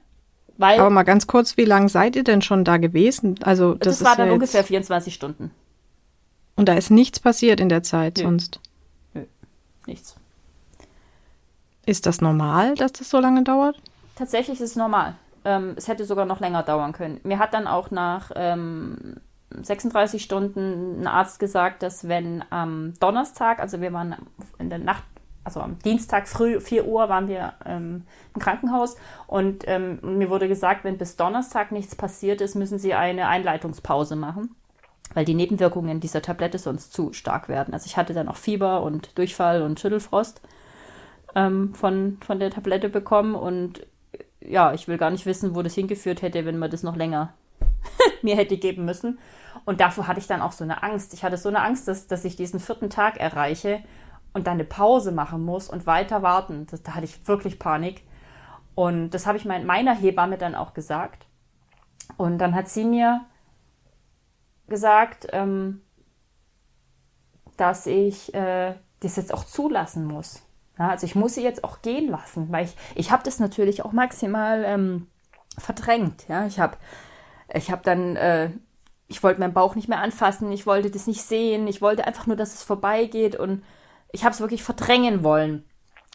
Weil, aber mal ganz kurz, wie lange seid ihr denn schon da gewesen? Also das, das war dann ja ungefähr 24 Stunden. Und da ist nichts passiert in der Zeit Nö. sonst? Nö, nichts. Ist das normal, dass das so lange dauert? Tatsächlich ist es normal. Ähm, es hätte sogar noch länger dauern können. Mir hat dann auch nach ähm, 36 Stunden ein Arzt gesagt, dass wenn am Donnerstag, also wir waren in der Nacht, also am Dienstag früh, 4 Uhr waren wir ähm, im Krankenhaus und ähm, mir wurde gesagt, wenn bis Donnerstag nichts passiert ist, müssen sie eine Einleitungspause machen, weil die Nebenwirkungen dieser Tablette sonst zu stark werden. Also ich hatte dann auch Fieber und Durchfall und Schüttelfrost ähm, von, von der Tablette bekommen und ja, ich will gar nicht wissen, wo das hingeführt hätte, wenn man das noch länger mir hätte geben müssen. Und davor hatte ich dann auch so eine Angst. Ich hatte so eine Angst, dass, dass ich diesen vierten Tag erreiche und dann eine Pause machen muss und weiter warten. Das, da hatte ich wirklich Panik. Und das habe ich mein, meiner Hebamme dann auch gesagt. Und dann hat sie mir gesagt, ähm, dass ich äh, das jetzt auch zulassen muss. Ja, also ich muss sie jetzt auch gehen lassen, weil ich, ich habe das natürlich auch maximal ähm, verdrängt. Ja, ich habe ich hab dann äh, ich wollte meinen Bauch nicht mehr anfassen, ich wollte das nicht sehen, ich wollte einfach nur, dass es vorbeigeht und ich habe es wirklich verdrängen wollen.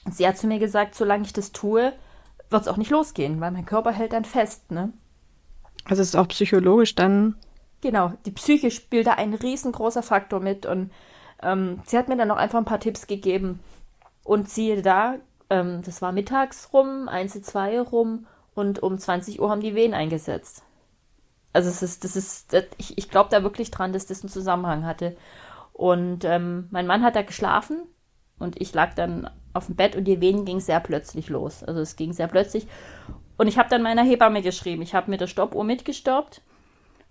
Und sie hat zu mir gesagt, solange ich das tue, wird es auch nicht losgehen, weil mein Körper hält dann fest, ne? Also es ist auch psychologisch dann. Genau, die Psyche spielt da ein riesengroßer Faktor mit und ähm, sie hat mir dann noch einfach ein paar Tipps gegeben. Und siehe da, ähm, das war mittags rum, 1, 2 rum und um 20 Uhr haben die Wehen eingesetzt. Also es ist, das ist, das, ich, ich glaube da wirklich dran, dass das einen Zusammenhang hatte. Und ähm, mein Mann hat da geschlafen und ich lag dann auf dem Bett und die Wehen ging sehr plötzlich los. Also es ging sehr plötzlich. Und ich habe dann meiner Hebamme geschrieben. Ich habe mit der Stoppuhr mitgestoppt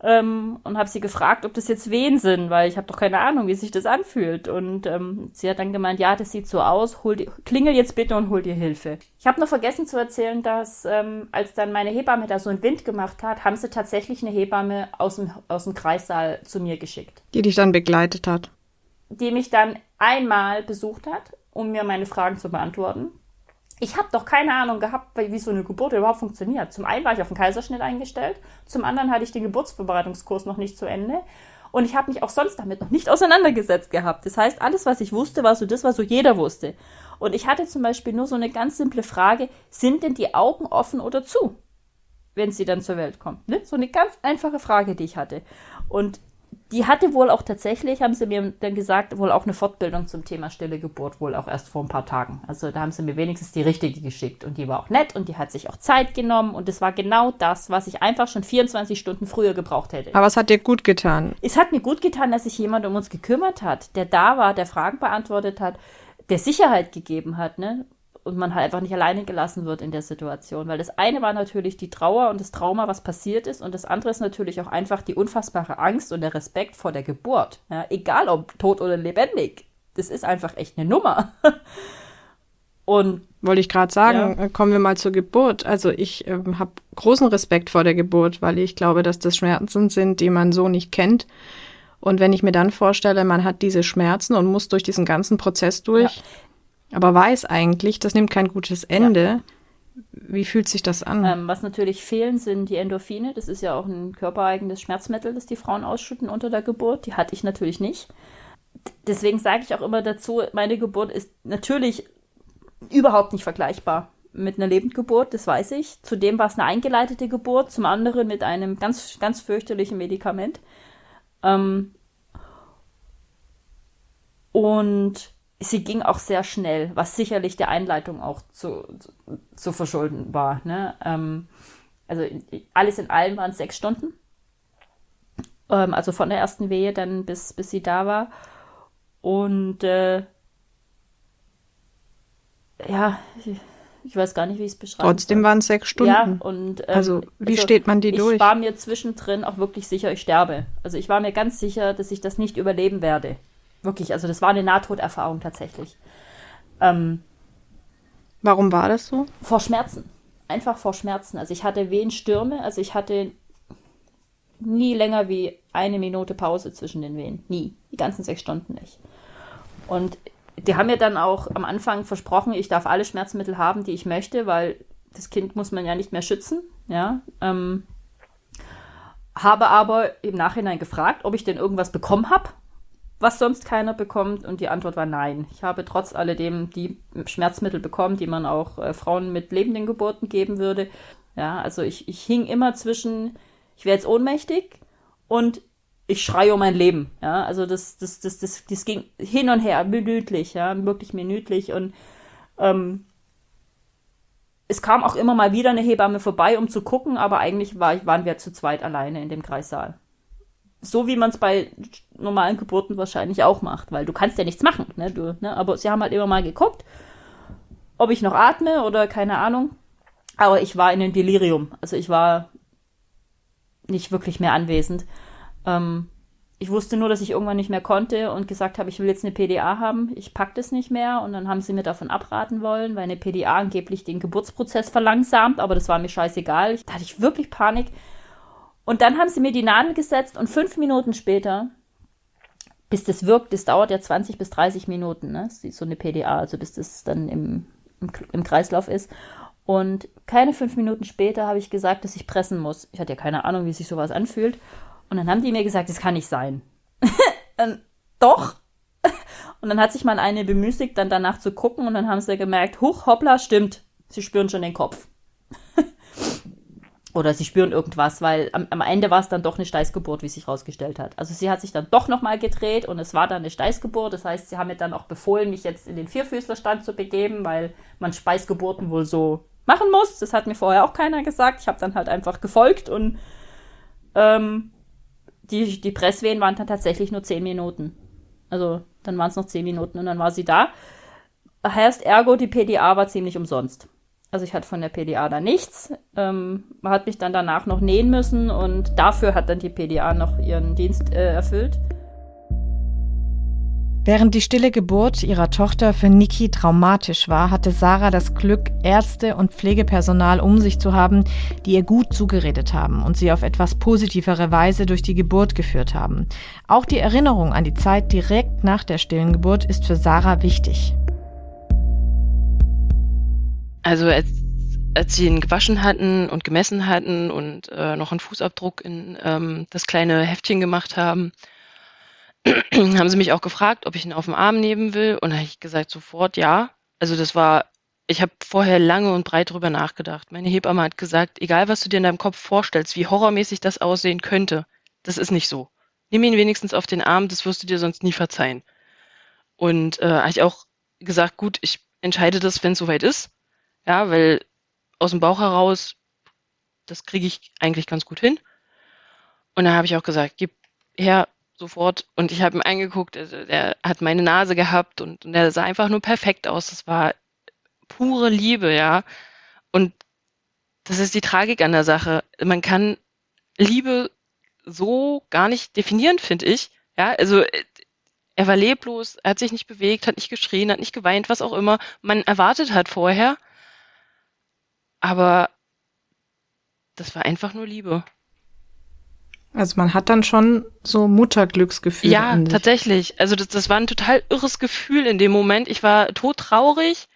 ähm, und habe sie gefragt, ob das jetzt Wehen sind, weil ich habe doch keine Ahnung, wie sich das anfühlt. Und ähm, sie hat dann gemeint, ja, das sieht so aus, hol die, klingel jetzt bitte und hol dir Hilfe. Ich habe noch vergessen zu erzählen, dass ähm, als dann meine Hebamme da so einen Wind gemacht hat, haben sie tatsächlich eine Hebamme aus dem, aus dem Kreissaal zu mir geschickt. Die dich dann begleitet hat. Die mich dann einmal besucht hat, um mir meine Fragen zu beantworten ich habe doch keine Ahnung gehabt, wie so eine Geburt überhaupt funktioniert. Zum einen war ich auf den Kaiserschnitt eingestellt, zum anderen hatte ich den Geburtsvorbereitungskurs noch nicht zu Ende und ich habe mich auch sonst damit noch nicht auseinandergesetzt gehabt. Das heißt, alles, was ich wusste, war so das, was so jeder wusste. Und ich hatte zum Beispiel nur so eine ganz simple Frage, sind denn die Augen offen oder zu, wenn sie dann zur Welt kommt? Ne? So eine ganz einfache Frage, die ich hatte. Und die hatte wohl auch tatsächlich, haben sie mir dann gesagt, wohl auch eine Fortbildung zum Thema stille Geburt, wohl auch erst vor ein paar Tagen. Also da haben sie mir wenigstens die richtige geschickt und die war auch nett und die hat sich auch Zeit genommen und es war genau das, was ich einfach schon 24 Stunden früher gebraucht hätte. Aber es hat dir gut getan. Es hat mir gut getan, dass sich jemand um uns gekümmert hat, der da war, der Fragen beantwortet hat, der Sicherheit gegeben hat, ne? Und man halt einfach nicht alleine gelassen wird in der Situation. Weil das eine war natürlich die Trauer und das Trauma, was passiert ist, und das andere ist natürlich auch einfach die unfassbare Angst und der Respekt vor der Geburt. Ja, egal ob tot oder lebendig. Das ist einfach echt eine Nummer. Und wollte ich gerade sagen, ja. Äh, kommen wir mal zur Geburt. Also ich äh, habe großen Respekt vor der Geburt, weil ich glaube, dass das Schmerzen sind, die man so nicht kennt. Und wenn ich mir dann vorstelle, man hat diese Schmerzen und muss durch diesen ganzen Prozess durch, ja aber weiß eigentlich, das nimmt kein gutes Ende. Ja. Wie fühlt sich das an? Ähm, was natürlich fehlen, sind die Endorphine. Das ist ja auch ein körpereigenes Schmerzmittel, das die Frauen ausschütten unter der Geburt. Die hatte ich natürlich nicht. Deswegen sage ich auch immer dazu, meine Geburt ist natürlich überhaupt nicht vergleichbar mit einer Lebendgeburt, das weiß ich. Zudem war es eine eingeleitete Geburt, zum anderen mit einem ganz, ganz fürchterlichen Medikament. Ähm und sie ging auch sehr schnell, was sicherlich der Einleitung auch zu, zu, zu verschulden war. Ne? Ähm, also alles in allem waren es sechs Stunden. Ähm, also von der ersten Wehe dann bis, bis sie da war. Und äh, ja, ich, ich weiß gar nicht, wie ich es beschreibe. Trotzdem waren es sechs Stunden. Ja, und ähm, also wie also, steht man die durch? Ich war mir zwischendrin auch wirklich sicher, ich sterbe. Also ich war mir ganz sicher, dass ich das nicht überleben werde. Wirklich, also das war eine Nahtoderfahrung tatsächlich. Ähm, Warum war das so? Vor Schmerzen. Einfach vor Schmerzen. Also ich hatte Wehenstürme, also ich hatte nie länger wie eine Minute Pause zwischen den Wehen. Nie. Die ganzen sechs Stunden nicht. Und die haben mir dann auch am Anfang versprochen, ich darf alle Schmerzmittel haben, die ich möchte, weil das Kind muss man ja nicht mehr schützen. Ja. Ähm, habe aber im Nachhinein gefragt, ob ich denn irgendwas bekommen habe was sonst keiner bekommt? Und die Antwort war nein. Ich habe trotz alledem die Schmerzmittel bekommen, die man auch äh, Frauen mit lebenden Geburten geben würde. Ja, also ich, ich hing immer zwischen, ich wäre jetzt ohnmächtig und ich schreie um mein Leben. Ja, also das, das, das, das, das ging hin und her, minütlich, ja, wirklich minütlich. Und ähm, es kam auch immer mal wieder eine Hebamme vorbei, um zu gucken, aber eigentlich war, waren wir zu zweit alleine in dem Kreissaal so wie man es bei normalen Geburten wahrscheinlich auch macht, weil du kannst ja nichts machen, ne, du, ne, aber sie haben halt immer mal geguckt, ob ich noch atme oder keine Ahnung, aber ich war in einem Delirium, also ich war nicht wirklich mehr anwesend. Ähm, ich wusste nur, dass ich irgendwann nicht mehr konnte und gesagt habe, ich will jetzt eine PDA haben, ich pack das nicht mehr. Und dann haben sie mir davon abraten wollen, weil eine PDA angeblich den Geburtsprozess verlangsamt, aber das war mir scheißegal. Da hatte ich wirklich Panik und dann haben sie mir die Nadel gesetzt und fünf Minuten später, bis das wirkt, das dauert ja 20 bis 30 Minuten, ne? so eine PDA, also bis das dann im, im, im Kreislauf ist. Und keine fünf Minuten später habe ich gesagt, dass ich pressen muss. Ich hatte ja keine Ahnung, wie sich sowas anfühlt. Und dann haben die mir gesagt, das kann nicht sein. Doch. Und dann hat sich mal eine bemüßigt, dann danach zu gucken und dann haben sie gemerkt, huch, hoppla, stimmt. Sie spüren schon den Kopf. Oder sie spüren irgendwas, weil am, am Ende war es dann doch eine Steißgeburt, wie sich herausgestellt hat. Also sie hat sich dann doch nochmal gedreht und es war dann eine Steißgeburt. Das heißt, sie haben mir dann auch befohlen, mich jetzt in den Vierfüßlerstand zu begeben, weil man Speisgeburten wohl so machen muss. Das hat mir vorher auch keiner gesagt. Ich habe dann halt einfach gefolgt und ähm, die, die Presswehen waren dann tatsächlich nur zehn Minuten. Also dann waren es noch zehn Minuten und dann war sie da. Heißt ergo, die PDA war ziemlich umsonst. Also ich hatte von der PDA da nichts. Ähm, hat mich dann danach noch nähen müssen und dafür hat dann die PDA noch ihren Dienst äh, erfüllt. Während die stille Geburt ihrer Tochter für Niki traumatisch war, hatte Sarah das Glück, Ärzte und Pflegepersonal um sich zu haben, die ihr gut zugeredet haben und sie auf etwas positivere Weise durch die Geburt geführt haben. Auch die Erinnerung an die Zeit direkt nach der stillen Geburt ist für Sarah wichtig. Also als, als sie ihn gewaschen hatten und gemessen hatten und äh, noch einen Fußabdruck in ähm, das kleine Heftchen gemacht haben, haben sie mich auch gefragt, ob ich ihn auf dem Arm nehmen will. Und habe ich gesagt, sofort ja. Also das war, ich habe vorher lange und breit drüber nachgedacht. Meine Hebamme hat gesagt, egal was du dir in deinem Kopf vorstellst, wie horrormäßig das aussehen könnte, das ist nicht so. nimm ihn wenigstens auf den Arm, das wirst du dir sonst nie verzeihen. Und äh, habe ich auch gesagt, gut, ich entscheide das, wenn es soweit ist. Ja, weil aus dem Bauch heraus, das kriege ich eigentlich ganz gut hin. Und dann habe ich auch gesagt, gib her sofort. Und ich habe ihn angeguckt, also er hat meine Nase gehabt und, und er sah einfach nur perfekt aus. Das war pure Liebe, ja. Und das ist die Tragik an der Sache. Man kann Liebe so gar nicht definieren, finde ich. Ja, also er war leblos, er hat sich nicht bewegt, hat nicht geschrien, hat nicht geweint, was auch immer man erwartet hat vorher. Aber das war einfach nur Liebe. Also man hat dann schon so Mutterglücksgefühl. Ja, tatsächlich. Also das, das war ein total irres Gefühl in dem Moment. Ich war todtraurig,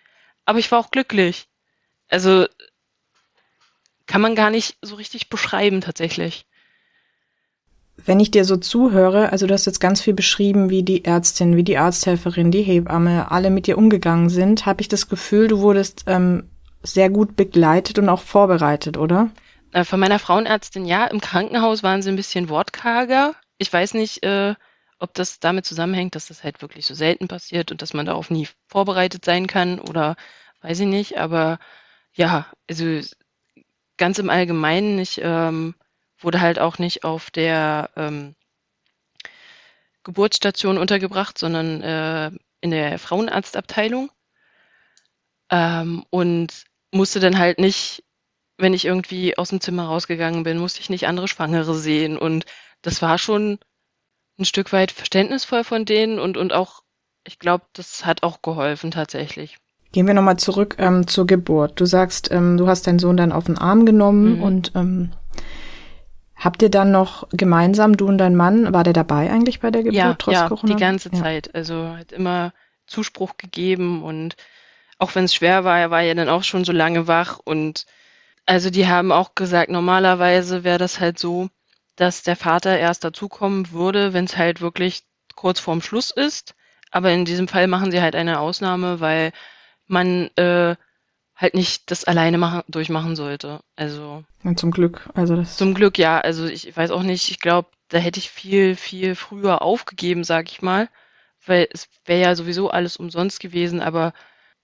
aber ich war auch glücklich. Also kann man gar nicht so richtig beschreiben tatsächlich. Wenn ich dir so zuhöre, also du hast jetzt ganz viel beschrieben, wie die Ärztin, wie die Arzthelferin, die Hebamme, alle mit dir umgegangen sind, habe ich das Gefühl, du wurdest ähm, sehr gut begleitet und auch vorbereitet, oder? Äh, von meiner Frauenärztin ja, im Krankenhaus waren sie ein bisschen wortkarger. Ich weiß nicht, äh, ob das damit zusammenhängt, dass das halt wirklich so selten passiert und dass man darauf nie vorbereitet sein kann oder weiß ich nicht, aber ja, also ganz im Allgemeinen, ich ähm, wurde halt auch nicht auf der ähm, Geburtsstation untergebracht, sondern äh, in der Frauenarztabteilung ähm, und musste dann halt nicht wenn ich irgendwie aus dem Zimmer rausgegangen bin, musste ich nicht andere Schwangere sehen. Und das war schon ein Stück weit verständnisvoll von denen und, und auch, ich glaube, das hat auch geholfen tatsächlich. Gehen wir nochmal zurück ähm, zur Geburt. Du sagst, ähm, du hast deinen Sohn dann auf den Arm genommen mhm. und ähm, habt ihr dann noch gemeinsam, du und dein Mann, war der dabei eigentlich bei der Geburt ja, trotz ja, Corona? die ganze ja. Zeit. Also hat immer Zuspruch gegeben und auch wenn es schwer war, er war ja dann auch schon so lange wach und also die haben auch gesagt, normalerweise wäre das halt so, dass der Vater erst dazukommen würde, wenn es halt wirklich kurz vorm Schluss ist. Aber in diesem Fall machen sie halt eine Ausnahme, weil man äh, halt nicht das alleine machen, durchmachen sollte. Also Und zum Glück, also das zum Glück ja. Also ich weiß auch nicht. Ich glaube, da hätte ich viel viel früher aufgegeben, sag ich mal, weil es wäre ja sowieso alles umsonst gewesen. Aber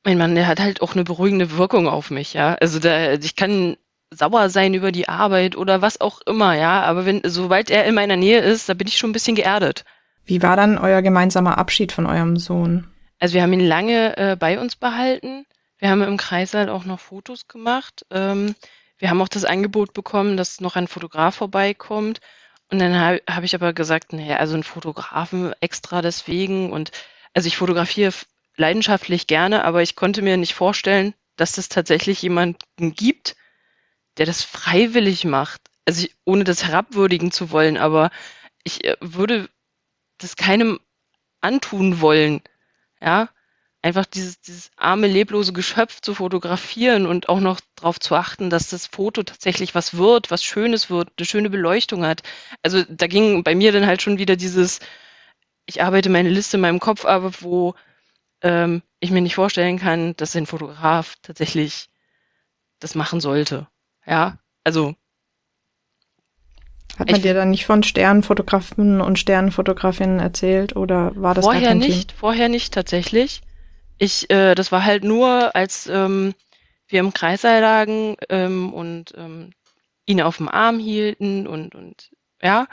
mein Mann, der hat halt auch eine beruhigende Wirkung auf mich, ja. Also da, ich kann sauer sein über die Arbeit oder was auch immer, ja. Aber wenn, sobald er in meiner Nähe ist, da bin ich schon ein bisschen geerdet. Wie war dann euer gemeinsamer Abschied von eurem Sohn? Also wir haben ihn lange äh, bei uns behalten. Wir haben im Kreißsaal auch noch Fotos gemacht. Ähm, wir haben auch das Angebot bekommen, dass noch ein Fotograf vorbeikommt. Und dann habe hab ich aber gesagt, naja, also ein Fotografen extra deswegen. Und also ich fotografiere leidenschaftlich gerne, aber ich konnte mir nicht vorstellen, dass es tatsächlich jemanden gibt, der das freiwillig macht. Also ich, ohne das herabwürdigen zu wollen, aber ich äh, würde das keinem antun wollen. Ja, einfach dieses, dieses arme, leblose Geschöpf zu fotografieren und auch noch darauf zu achten, dass das Foto tatsächlich was wird, was Schönes wird, eine schöne Beleuchtung hat. Also da ging bei mir dann halt schon wieder dieses, ich arbeite meine Liste in meinem Kopf ab, wo ähm, ich mir nicht vorstellen kann, dass ein Fotograf tatsächlich das machen sollte. Ja, also. Hat man dir dann nicht von Sternfotografen und Sternfotografinnen erzählt oder war das vorher nicht? Thema? Vorher nicht tatsächlich. Ich, äh, das war halt nur, als ähm, wir im Kreissaal lagen ähm, und ähm, ihn auf dem Arm hielten und und ja,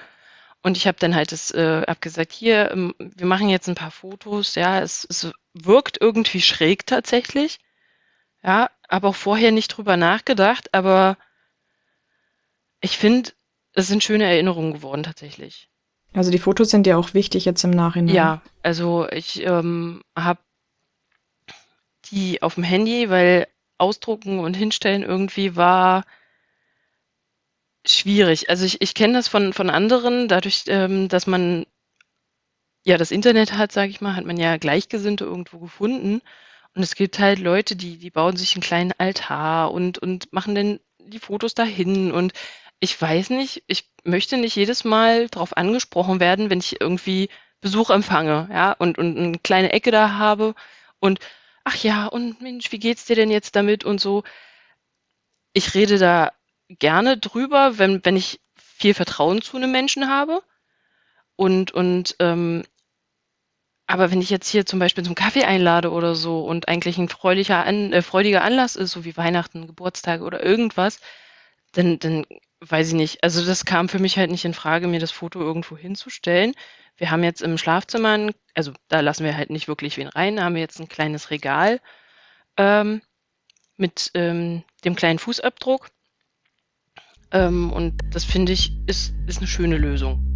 und ich habe dann halt das, äh, hab gesagt, hier, ähm, wir machen jetzt ein paar Fotos, ja, es, es wirkt irgendwie schräg tatsächlich. Ja, habe auch vorher nicht drüber nachgedacht, aber ich finde, es sind schöne Erinnerungen geworden tatsächlich. Also die Fotos sind ja auch wichtig jetzt im Nachhinein. Ja, also ich ähm, habe die auf dem Handy, weil ausdrucken und hinstellen irgendwie war schwierig. Also ich, ich kenne das von, von anderen, dadurch, ähm, dass man ja das Internet hat, sage ich mal, hat man ja Gleichgesinnte irgendwo gefunden. Und es gibt halt Leute, die, die bauen sich einen kleinen Altar und, und machen dann die Fotos dahin. Und ich weiß nicht, ich möchte nicht jedes Mal darauf angesprochen werden, wenn ich irgendwie Besuch empfange, ja, und, und eine kleine Ecke da habe und ach ja, und Mensch, wie geht's dir denn jetzt damit und so. Ich rede da gerne drüber, wenn, wenn ich viel Vertrauen zu einem Menschen habe. Und, und ähm, aber wenn ich jetzt hier zum Beispiel zum Kaffee einlade oder so und eigentlich ein freudiger, An äh, freudiger Anlass ist, so wie Weihnachten, Geburtstage oder irgendwas, dann, dann weiß ich nicht. Also das kam für mich halt nicht in Frage, mir das Foto irgendwo hinzustellen. Wir haben jetzt im Schlafzimmer, ein, also da lassen wir halt nicht wirklich wen rein, haben wir jetzt ein kleines Regal ähm, mit ähm, dem kleinen Fußabdruck. Ähm, und das finde ich ist, ist eine schöne Lösung.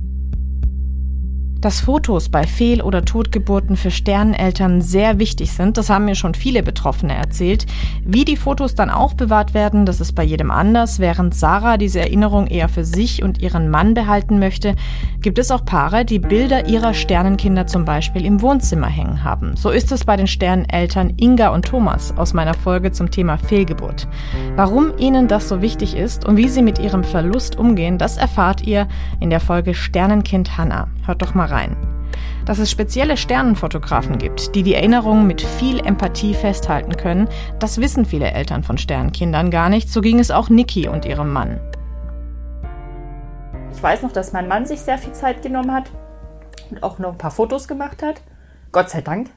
Dass Fotos bei Fehl- oder Totgeburten für Sterneneltern sehr wichtig sind, das haben mir schon viele Betroffene erzählt. Wie die Fotos dann aufbewahrt werden, das ist bei jedem anders. Während Sarah diese Erinnerung eher für sich und ihren Mann behalten möchte, gibt es auch Paare, die Bilder ihrer Sternenkinder zum Beispiel im Wohnzimmer hängen haben. So ist es bei den Sterneneltern Inga und Thomas aus meiner Folge zum Thema Fehlgeburt. Warum ihnen das so wichtig ist und wie sie mit ihrem Verlust umgehen, das erfahrt ihr in der Folge Sternenkind Hannah. Hört doch mal rein. Dass es spezielle Sternenfotografen gibt, die die Erinnerungen mit viel Empathie festhalten können, das wissen viele Eltern von Sternenkindern gar nicht. So ging es auch Niki und ihrem Mann. Ich weiß noch, dass mein Mann sich sehr viel Zeit genommen hat und auch noch ein paar Fotos gemacht hat. Gott sei Dank.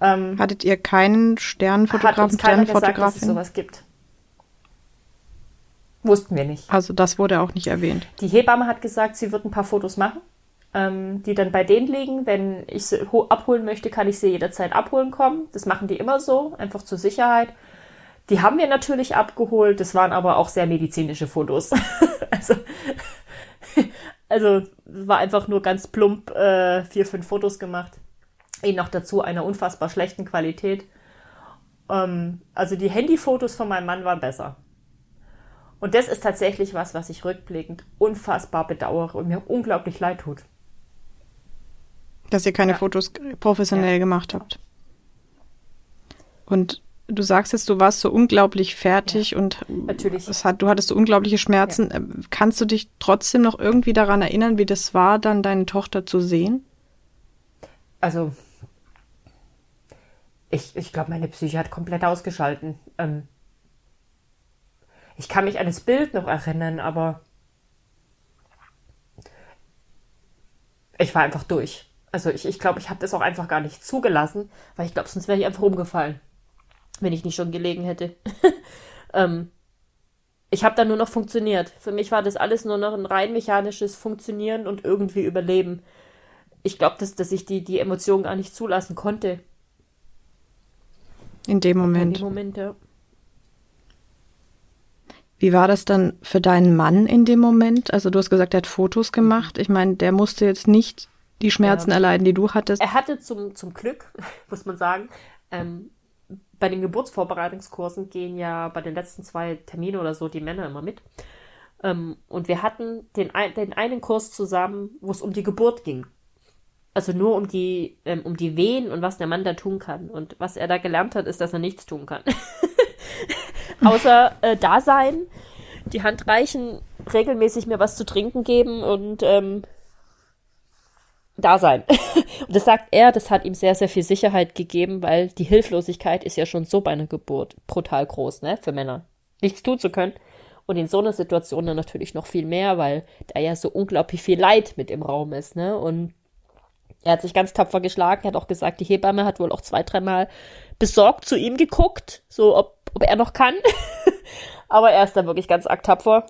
Ähm, Hattet ihr keinen Sternenfotografen, hat uns keiner gesagt, dass es sowas gibt. Wussten wir nicht. Also das wurde auch nicht erwähnt. Die Hebamme hat gesagt, sie wird ein paar Fotos machen ähm, die dann bei denen liegen. Wenn ich sie abholen möchte, kann ich sie jederzeit abholen kommen. Das machen die immer so, einfach zur Sicherheit. Die haben wir natürlich abgeholt, das waren aber auch sehr medizinische Fotos. also, also war einfach nur ganz plump äh, vier, fünf Fotos gemacht. Eh noch dazu einer unfassbar schlechten Qualität. Ähm, also die Handyfotos von meinem Mann waren besser. Und das ist tatsächlich was, was ich rückblickend unfassbar bedauere und mir unglaublich leid tut. Dass ihr keine ja. Fotos professionell ja. gemacht habt. Und du sagst jetzt, du warst so unglaublich fertig ja. und Natürlich. Es hat, du hattest so unglaubliche Schmerzen. Ja. Ähm, kannst du dich trotzdem noch irgendwie daran erinnern, wie das war, dann deine Tochter zu sehen? Also, ich, ich glaube, meine Psyche hat komplett ausgeschalten. Ähm, ich kann mich an das Bild noch erinnern, aber ich war einfach durch. Also ich glaube, ich, glaub, ich habe das auch einfach gar nicht zugelassen, weil ich glaube, sonst wäre ich einfach umgefallen, wenn ich nicht schon gelegen hätte. ähm, ich habe dann nur noch funktioniert. Für mich war das alles nur noch ein rein mechanisches Funktionieren und irgendwie Überleben. Ich glaube, dass, dass ich die, die Emotionen gar nicht zulassen konnte. In dem Moment. In dem Moment, ja. Wie war das dann für deinen Mann in dem Moment? Also du hast gesagt, er hat Fotos gemacht. Ich meine, der musste jetzt nicht die Schmerzen ja. erleiden, die du hattest. Er hatte zum, zum Glück, muss man sagen, ähm, bei den Geburtsvorbereitungskursen gehen ja bei den letzten zwei Terminen oder so die Männer immer mit. Ähm, und wir hatten den, den einen Kurs zusammen, wo es um die Geburt ging. Also nur um die, ähm, um die Wehen und was der Mann da tun kann. Und was er da gelernt hat, ist, dass er nichts tun kann. Außer äh, da sein, die Hand reichen, regelmäßig mir was zu trinken geben und ähm, da sein. Und das sagt er, das hat ihm sehr, sehr viel Sicherheit gegeben, weil die Hilflosigkeit ist ja schon so bei einer Geburt brutal groß, ne, für Männer. Nichts tun zu können. Und in so einer Situation dann natürlich noch viel mehr, weil da ja so unglaublich viel Leid mit im Raum ist, ne, und er hat sich ganz tapfer geschlagen, er hat auch gesagt, die Hebamme hat wohl auch zwei, dreimal besorgt zu ihm geguckt, so ob, ob er noch kann. Aber er ist da wirklich ganz arg tapfer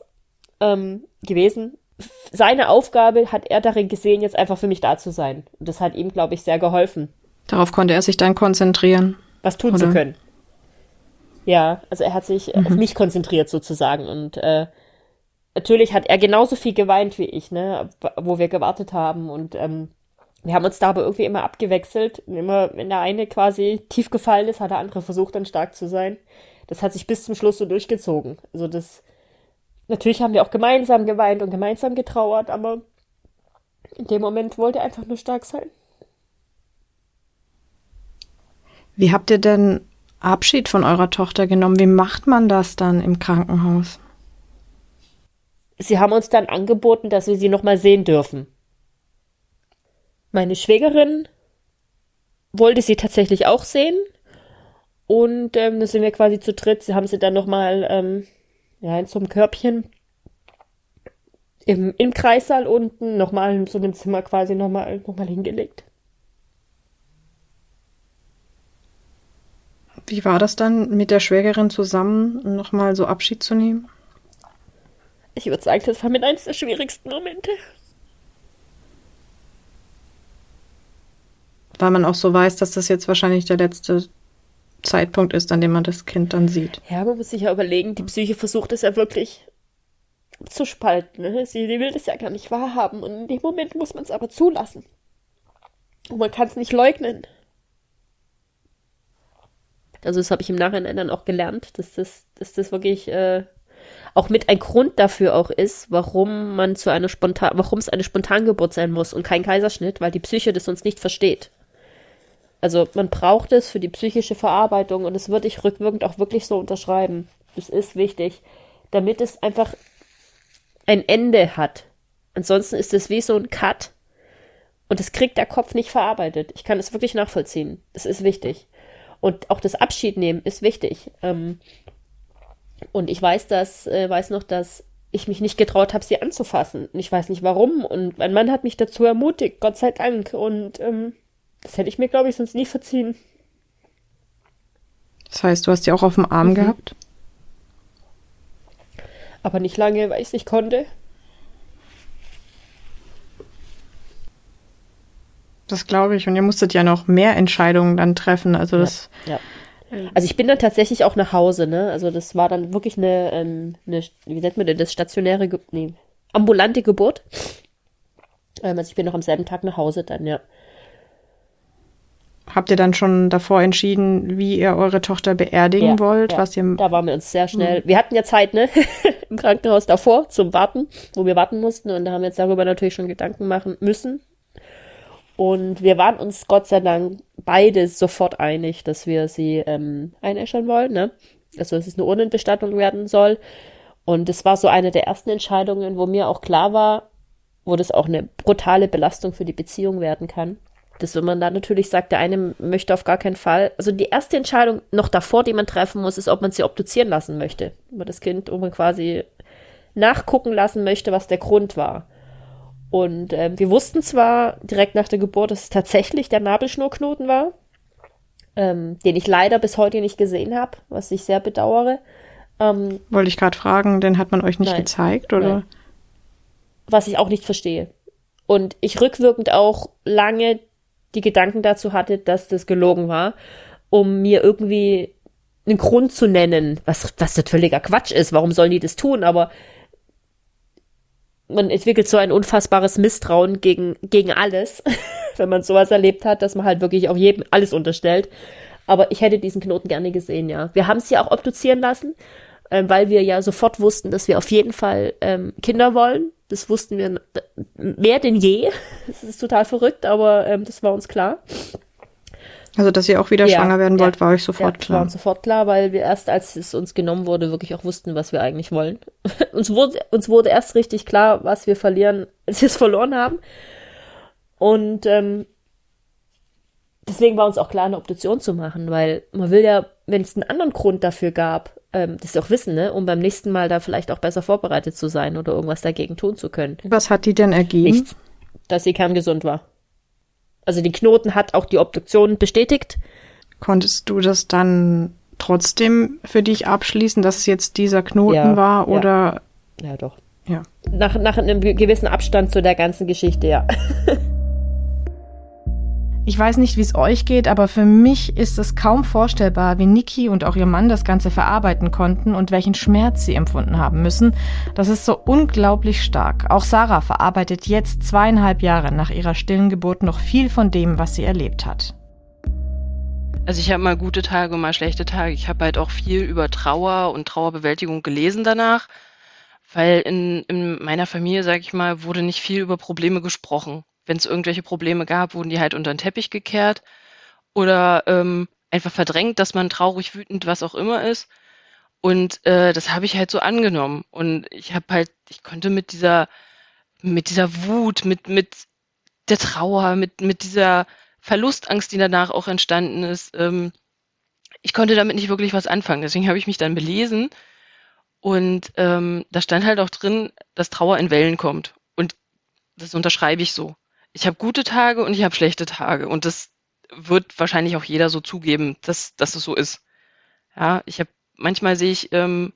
ähm, gewesen seine Aufgabe hat er darin gesehen, jetzt einfach für mich da zu sein. Und das hat ihm, glaube ich, sehr geholfen. Darauf konnte er sich dann konzentrieren. Was tun oder? zu können. Ja, also er hat sich mhm. auf mich konzentriert sozusagen. Und äh, natürlich hat er genauso viel geweint wie ich, ne, wo wir gewartet haben. Und ähm, wir haben uns da aber irgendwie immer abgewechselt. Und immer, wenn der eine quasi tief gefallen ist, hat der andere versucht, dann stark zu sein. Das hat sich bis zum Schluss so durchgezogen. Also das Natürlich haben wir auch gemeinsam geweint und gemeinsam getrauert, aber in dem Moment wollte er einfach nur stark sein. Wie habt ihr denn Abschied von eurer Tochter genommen? Wie macht man das dann im Krankenhaus? Sie haben uns dann angeboten, dass wir sie noch mal sehen dürfen. Meine Schwägerin wollte sie tatsächlich auch sehen und ähm, da sind wir quasi zu dritt. Sie haben sie dann noch mal ähm, ja, in so einem Körbchen im, im Kreissaal unten, nochmal in so einem Zimmer quasi nochmal noch mal hingelegt. Wie war das dann, mit der Schwägerin zusammen nochmal so Abschied zu nehmen? Ich würde sagen, das war mit eines der schwierigsten Momente. Weil man auch so weiß, dass das jetzt wahrscheinlich der letzte Zeitpunkt ist, an dem man das Kind dann sieht. Ja, man muss sich ja überlegen, die Psyche versucht es ja wirklich zu spalten. Ne? Sie will das ja gar nicht wahrhaben und in dem Moment muss man es aber zulassen. Und man kann es nicht leugnen. Also das habe ich im Nachhinein dann auch gelernt, dass das, dass das wirklich äh, auch mit ein Grund dafür auch ist, warum man zu einer spontan, warum es eine Spontangeburt sein muss und kein Kaiserschnitt, weil die Psyche das sonst nicht versteht. Also man braucht es für die psychische Verarbeitung und das würde ich rückwirkend auch wirklich so unterschreiben. Das ist wichtig, damit es einfach ein Ende hat. Ansonsten ist es wie so ein Cut und das kriegt der Kopf nicht verarbeitet. Ich kann es wirklich nachvollziehen. Das ist wichtig. Und auch das Abschiednehmen ist wichtig. Ähm, und ich weiß, dass, äh, weiß noch, dass ich mich nicht getraut habe, sie anzufassen. Und ich weiß nicht warum. Und mein Mann hat mich dazu ermutigt, Gott sei Dank. Und ähm, das hätte ich mir, glaube ich, sonst nie verziehen. Das heißt, du hast sie auch auf dem Arm mhm. gehabt? Aber nicht lange, weil ich es nicht konnte. Das glaube ich. Und ihr musstet ja noch mehr Entscheidungen dann treffen. Also das. Ja. ja. Also ich bin dann tatsächlich auch nach Hause, ne? Also das war dann wirklich eine, ähm, eine wie nennt man denn das, stationäre, Ge nee, ambulante Geburt. Ähm, also ich bin noch am selben Tag nach Hause dann, ja. Habt ihr dann schon davor entschieden, wie ihr eure Tochter beerdigen ja, wollt? Ja. Was ihr da waren wir uns sehr schnell. Mhm. Wir hatten ja Zeit, ne? Im Krankenhaus davor zum Warten, wo wir warten mussten. Und da haben wir jetzt darüber natürlich schon Gedanken machen müssen. Und wir waren uns Gott sei Dank beide sofort einig, dass wir sie ähm, einäschern wollen, ne? Also, dass es eine Urnenbestattung werden soll. Und es war so eine der ersten Entscheidungen, wo mir auch klar war, wo das auch eine brutale Belastung für die Beziehung werden kann dass wenn man da natürlich sagt, der eine möchte auf gar keinen Fall, also die erste Entscheidung noch davor, die man treffen muss, ist, ob man sie obduzieren lassen möchte. Ob man das Kind, ob man quasi nachgucken lassen möchte, was der Grund war. Und ähm, wir wussten zwar direkt nach der Geburt, dass es tatsächlich der Nabelschnurknoten war, ähm, den ich leider bis heute nicht gesehen habe, was ich sehr bedauere. Ähm, Wollte ich gerade fragen, den hat man euch nicht nein, gezeigt, oder? Nein. Was ich auch nicht verstehe. Und ich rückwirkend auch lange die Gedanken dazu hatte, dass das gelogen war, um mir irgendwie einen Grund zu nennen, was, was das völliger Quatsch ist. Warum sollen die das tun? Aber man entwickelt so ein unfassbares Misstrauen gegen, gegen alles, wenn man sowas erlebt hat, dass man halt wirklich auch jedem alles unterstellt. Aber ich hätte diesen Knoten gerne gesehen, ja. Wir haben es ja auch obduzieren lassen, äh, weil wir ja sofort wussten, dass wir auf jeden Fall ähm, Kinder wollen. Das wussten wir mehr denn je. Das ist total verrückt, aber ähm, das war uns klar. Also, dass ihr auch wieder ja, schwanger werden wollt, ja, war euch sofort ja, klar. War uns sofort klar, weil wir erst, als es uns genommen wurde, wirklich auch wussten, was wir eigentlich wollen. uns, wurde, uns wurde erst richtig klar, was wir verlieren, als wir es verloren haben. Und ähm, deswegen war uns auch klar, eine Obduktion zu machen, weil man will ja, wenn es einen anderen Grund dafür gab, ähm, das auch wissen, ne? um beim nächsten Mal da vielleicht auch besser vorbereitet zu sein oder irgendwas dagegen tun zu können. Was hat die denn ergeben? Nichts. Dass sie kerngesund war. Also die Knoten hat auch die Obduktion bestätigt. Konntest du das dann trotzdem für dich abschließen, dass es jetzt dieser Knoten ja, war oder? Ja, ja doch. Ja. Nach, nach einem gewissen Abstand zu der ganzen Geschichte, ja. Ich weiß nicht, wie es euch geht, aber für mich ist es kaum vorstellbar, wie Niki und auch ihr Mann das Ganze verarbeiten konnten und welchen Schmerz sie empfunden haben müssen. Das ist so unglaublich stark. Auch Sarah verarbeitet jetzt zweieinhalb Jahre nach ihrer stillen Geburt noch viel von dem, was sie erlebt hat. Also ich habe mal gute Tage und mal schlechte Tage. Ich habe halt auch viel über Trauer und Trauerbewältigung gelesen danach, weil in, in meiner Familie, sage ich mal, wurde nicht viel über Probleme gesprochen wenn es irgendwelche Probleme gab, wurden die halt unter den Teppich gekehrt oder ähm, einfach verdrängt, dass man traurig, wütend, was auch immer ist. Und äh, das habe ich halt so angenommen. Und ich habe halt, ich konnte mit dieser, mit dieser Wut, mit, mit der Trauer, mit, mit dieser Verlustangst, die danach auch entstanden ist, ähm, ich konnte damit nicht wirklich was anfangen. Deswegen habe ich mich dann belesen Und ähm, da stand halt auch drin, dass Trauer in Wellen kommt. Und das unterschreibe ich so. Ich habe gute Tage und ich habe schlechte Tage. Und das wird wahrscheinlich auch jeder so zugeben, dass, dass es so ist. Ja, ich habe manchmal sehe ich ähm,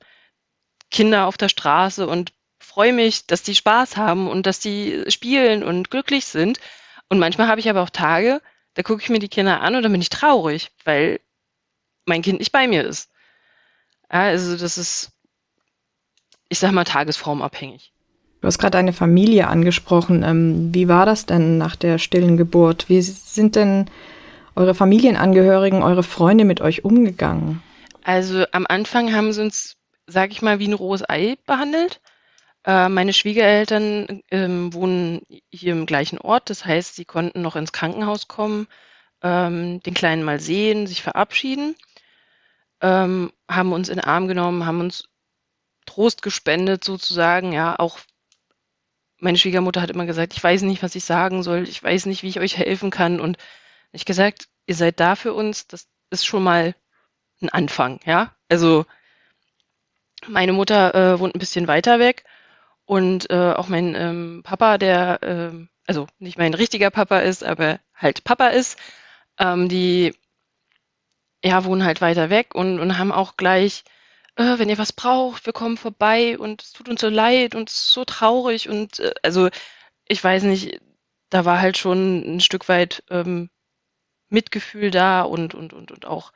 Kinder auf der Straße und freue mich, dass die Spaß haben und dass die spielen und glücklich sind. Und manchmal habe ich aber auch Tage, da gucke ich mir die Kinder an und dann bin ich traurig, weil mein Kind nicht bei mir ist. Ja, also das ist, ich sag mal, tagesformabhängig. Du hast gerade eine Familie angesprochen. Ähm, wie war das denn nach der stillen Geburt? Wie sind denn eure Familienangehörigen, eure Freunde mit euch umgegangen? Also am Anfang haben sie uns, sag ich mal, wie ein rohes Ei behandelt. Äh, meine Schwiegereltern ähm, wohnen hier im gleichen Ort, das heißt, sie konnten noch ins Krankenhaus kommen, ähm, den Kleinen mal sehen, sich verabschieden, ähm, haben uns in den Arm genommen, haben uns Trost gespendet sozusagen, ja, auch meine Schwiegermutter hat immer gesagt, ich weiß nicht, was ich sagen soll, ich weiß nicht, wie ich euch helfen kann und ich gesagt, ihr seid da für uns, das ist schon mal ein Anfang, ja. Also meine Mutter äh, wohnt ein bisschen weiter weg und äh, auch mein ähm, Papa, der, äh, also nicht mein richtiger Papa ist, aber halt Papa ist, ähm, die ja, wohnen halt weiter weg und, und haben auch gleich, äh, wenn ihr was braucht, wir kommen vorbei und es tut uns so leid und es ist so traurig und äh, also ich weiß nicht, da war halt schon ein Stück weit ähm, Mitgefühl da und, und, und, und auch,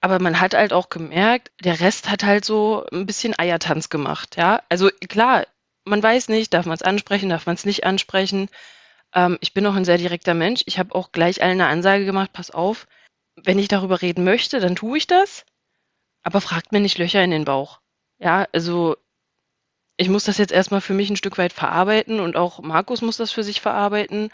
aber man hat halt auch gemerkt, der Rest hat halt so ein bisschen Eiertanz gemacht, ja. Also klar, man weiß nicht, darf man es ansprechen, darf man es nicht ansprechen. Ähm, ich bin auch ein sehr direkter Mensch. Ich habe auch gleich allen eine Ansage gemacht, pass auf, wenn ich darüber reden möchte, dann tue ich das, aber fragt mir nicht Löcher in den Bauch. Ja, also ich muss das jetzt erstmal für mich ein Stück weit verarbeiten und auch Markus muss das für sich verarbeiten.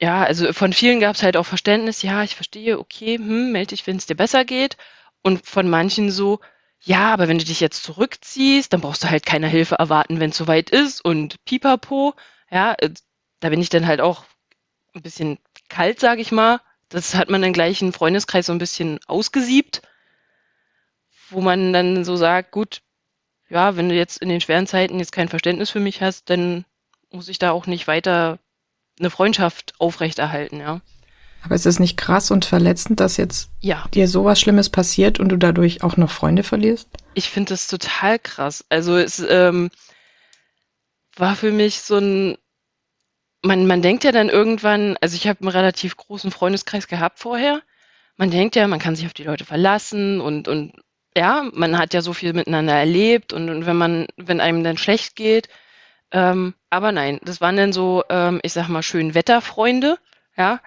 Ja, also von vielen gab es halt auch Verständnis, ja, ich verstehe, okay, hm, melde dich, wenn es dir besser geht. Und von manchen so, ja, aber wenn du dich jetzt zurückziehst, dann brauchst du halt keine Hilfe erwarten, wenn es soweit ist und pipapo. Ja, äh, da bin ich dann halt auch ein bisschen kalt, sage ich mal. Das hat man dann gleich im Freundeskreis so ein bisschen ausgesiebt, wo man dann so sagt, gut, ja, wenn du jetzt in den schweren Zeiten jetzt kein Verständnis für mich hast, dann muss ich da auch nicht weiter eine Freundschaft aufrechterhalten, ja. Aber ist es nicht krass und verletzend, dass jetzt ja. dir sowas Schlimmes passiert und du dadurch auch noch Freunde verlierst? Ich finde das total krass. Also es ähm, war für mich so ein, man, man denkt ja dann irgendwann, also ich habe einen relativ großen Freundeskreis gehabt vorher. Man denkt ja, man kann sich auf die Leute verlassen und, und ja, man hat ja so viel miteinander erlebt und, und wenn man, wenn einem dann schlecht geht, ähm, aber nein, das waren dann so, ähm, ich sag mal, schön Wetterfreunde, ja.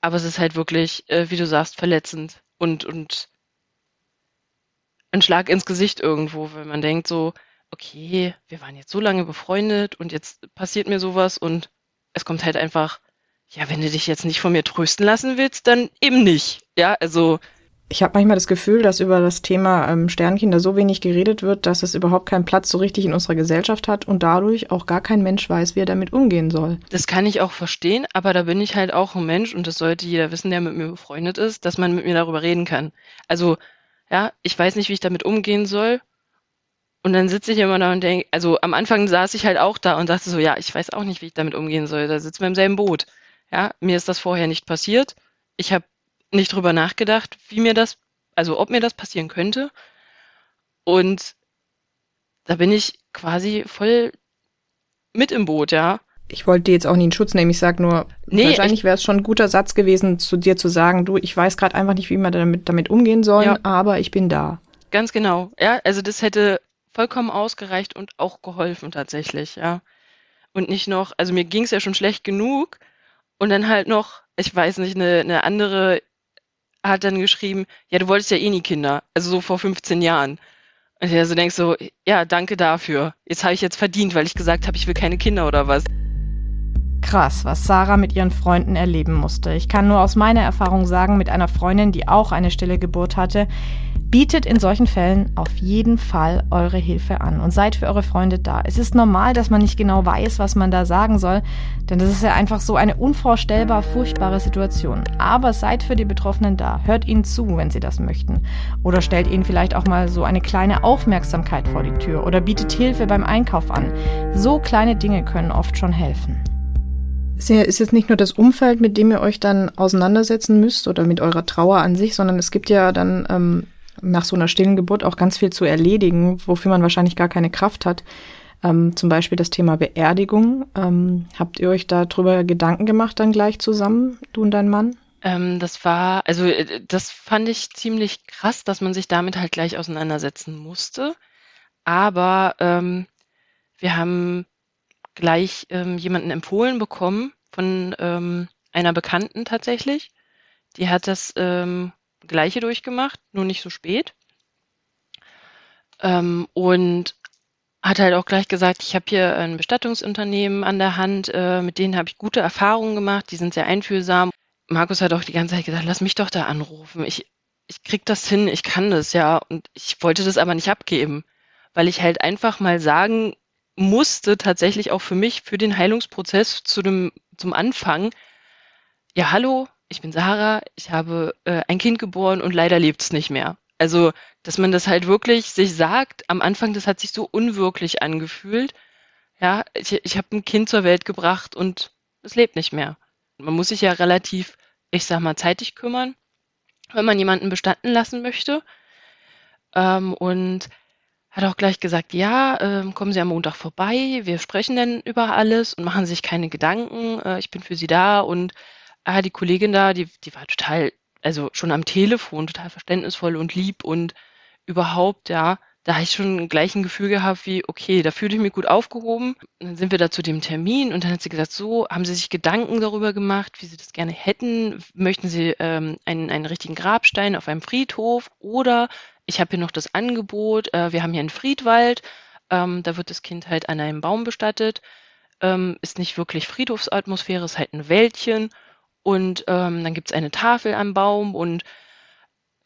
Aber es ist halt wirklich, äh, wie du sagst, verletzend und, und ein Schlag ins Gesicht irgendwo, wenn man denkt so, okay, wir waren jetzt so lange befreundet und jetzt passiert mir sowas und es kommt halt einfach, ja, wenn du dich jetzt nicht von mir trösten lassen willst, dann eben nicht. Ja, also ich habe manchmal das Gefühl, dass über das Thema ähm, Sternkinder so wenig geredet wird, dass es überhaupt keinen Platz so richtig in unserer Gesellschaft hat und dadurch auch gar kein Mensch weiß, wie er damit umgehen soll. Das kann ich auch verstehen, aber da bin ich halt auch ein Mensch und das sollte jeder wissen, der mit mir befreundet ist, dass man mit mir darüber reden kann. Also, ja, ich weiß nicht, wie ich damit umgehen soll. Und dann sitze ich immer da und denke, also am Anfang saß ich halt auch da und dachte so, ja, ich weiß auch nicht, wie ich damit umgehen soll. Da sitzen wir im selben Boot. Ja, mir ist das vorher nicht passiert. Ich habe nicht drüber nachgedacht, wie mir das, also ob mir das passieren könnte. Und da bin ich quasi voll mit im Boot, ja. Ich wollte dir jetzt auch nie in Schutz nehmen. Ich sage nur, nee, wahrscheinlich wäre es schon ein guter Satz gewesen, zu dir zu sagen, du, ich weiß gerade einfach nicht, wie man damit, damit umgehen soll, ja. aber ich bin da. Ganz genau. Ja, also das hätte vollkommen ausgereicht und auch geholfen tatsächlich, ja. Und nicht noch, also mir ging es ja schon schlecht genug und dann halt noch, ich weiß nicht, eine, eine andere hat dann geschrieben, ja, du wolltest ja eh nie Kinder, also so vor 15 Jahren. Und ich also denkst so, ja, danke dafür. Jetzt habe ich jetzt verdient, weil ich gesagt habe, ich will keine Kinder oder was. Krass, was Sarah mit ihren Freunden erleben musste. Ich kann nur aus meiner Erfahrung sagen, mit einer Freundin, die auch eine stille Geburt hatte, Bietet in solchen Fällen auf jeden Fall eure Hilfe an und seid für eure Freunde da. Es ist normal, dass man nicht genau weiß, was man da sagen soll, denn das ist ja einfach so eine unvorstellbar furchtbare Situation. Aber seid für die Betroffenen da. Hört ihnen zu, wenn sie das möchten. Oder stellt ihnen vielleicht auch mal so eine kleine Aufmerksamkeit vor die Tür oder bietet Hilfe beim Einkauf an. So kleine Dinge können oft schon helfen. Ist jetzt nicht nur das Umfeld, mit dem ihr euch dann auseinandersetzen müsst oder mit eurer Trauer an sich, sondern es gibt ja dann ähm, nach so einer stillen Geburt auch ganz viel zu erledigen, wofür man wahrscheinlich gar keine Kraft hat. Ähm, zum Beispiel das Thema Beerdigung. Ähm, habt ihr euch darüber Gedanken gemacht dann gleich zusammen, du und dein Mann? Ähm, das war, also äh, das fand ich ziemlich krass, dass man sich damit halt gleich auseinandersetzen musste. Aber ähm, wir haben gleich ähm, jemanden empfohlen bekommen von ähm, einer Bekannten tatsächlich. Die hat das ähm, Gleiche durchgemacht, nur nicht so spät. Ähm, und hat halt auch gleich gesagt, ich habe hier ein Bestattungsunternehmen an der Hand, äh, mit denen habe ich gute Erfahrungen gemacht, die sind sehr einfühlsam. Markus hat auch die ganze Zeit gesagt, lass mich doch da anrufen. Ich, ich krieg das hin, ich kann das, ja. Und ich wollte das aber nicht abgeben, weil ich halt einfach mal sagen musste, tatsächlich auch für mich, für den Heilungsprozess zu dem, zum Anfang, ja, hallo, ich bin Sarah, ich habe äh, ein Kind geboren und leider lebt es nicht mehr. Also, dass man das halt wirklich sich sagt, am Anfang, das hat sich so unwirklich angefühlt. Ja, ich, ich habe ein Kind zur Welt gebracht und es lebt nicht mehr. Man muss sich ja relativ, ich sag mal, zeitig kümmern, wenn man jemanden bestatten lassen möchte. Ähm, und hat auch gleich gesagt, ja, äh, kommen Sie am Montag vorbei, wir sprechen dann über alles und machen sich keine Gedanken, äh, ich bin für Sie da. Und ah, die Kollegin da, die, die war total, also schon am Telefon total verständnisvoll und lieb und überhaupt, ja, da habe ich schon gleich ein Gefühl gehabt wie, okay, da fühle ich mich gut aufgehoben. Und dann sind wir da zu dem Termin und dann hat sie gesagt, so, haben Sie sich Gedanken darüber gemacht, wie Sie das gerne hätten? Möchten Sie ähm, einen, einen richtigen Grabstein auf einem Friedhof? Oder ich habe hier noch das Angebot, äh, wir haben hier einen Friedwald, ähm, da wird das Kind halt an einem Baum bestattet. Ähm, ist nicht wirklich Friedhofsatmosphäre, ist halt ein Wäldchen. Und ähm, dann gibt es eine Tafel am Baum und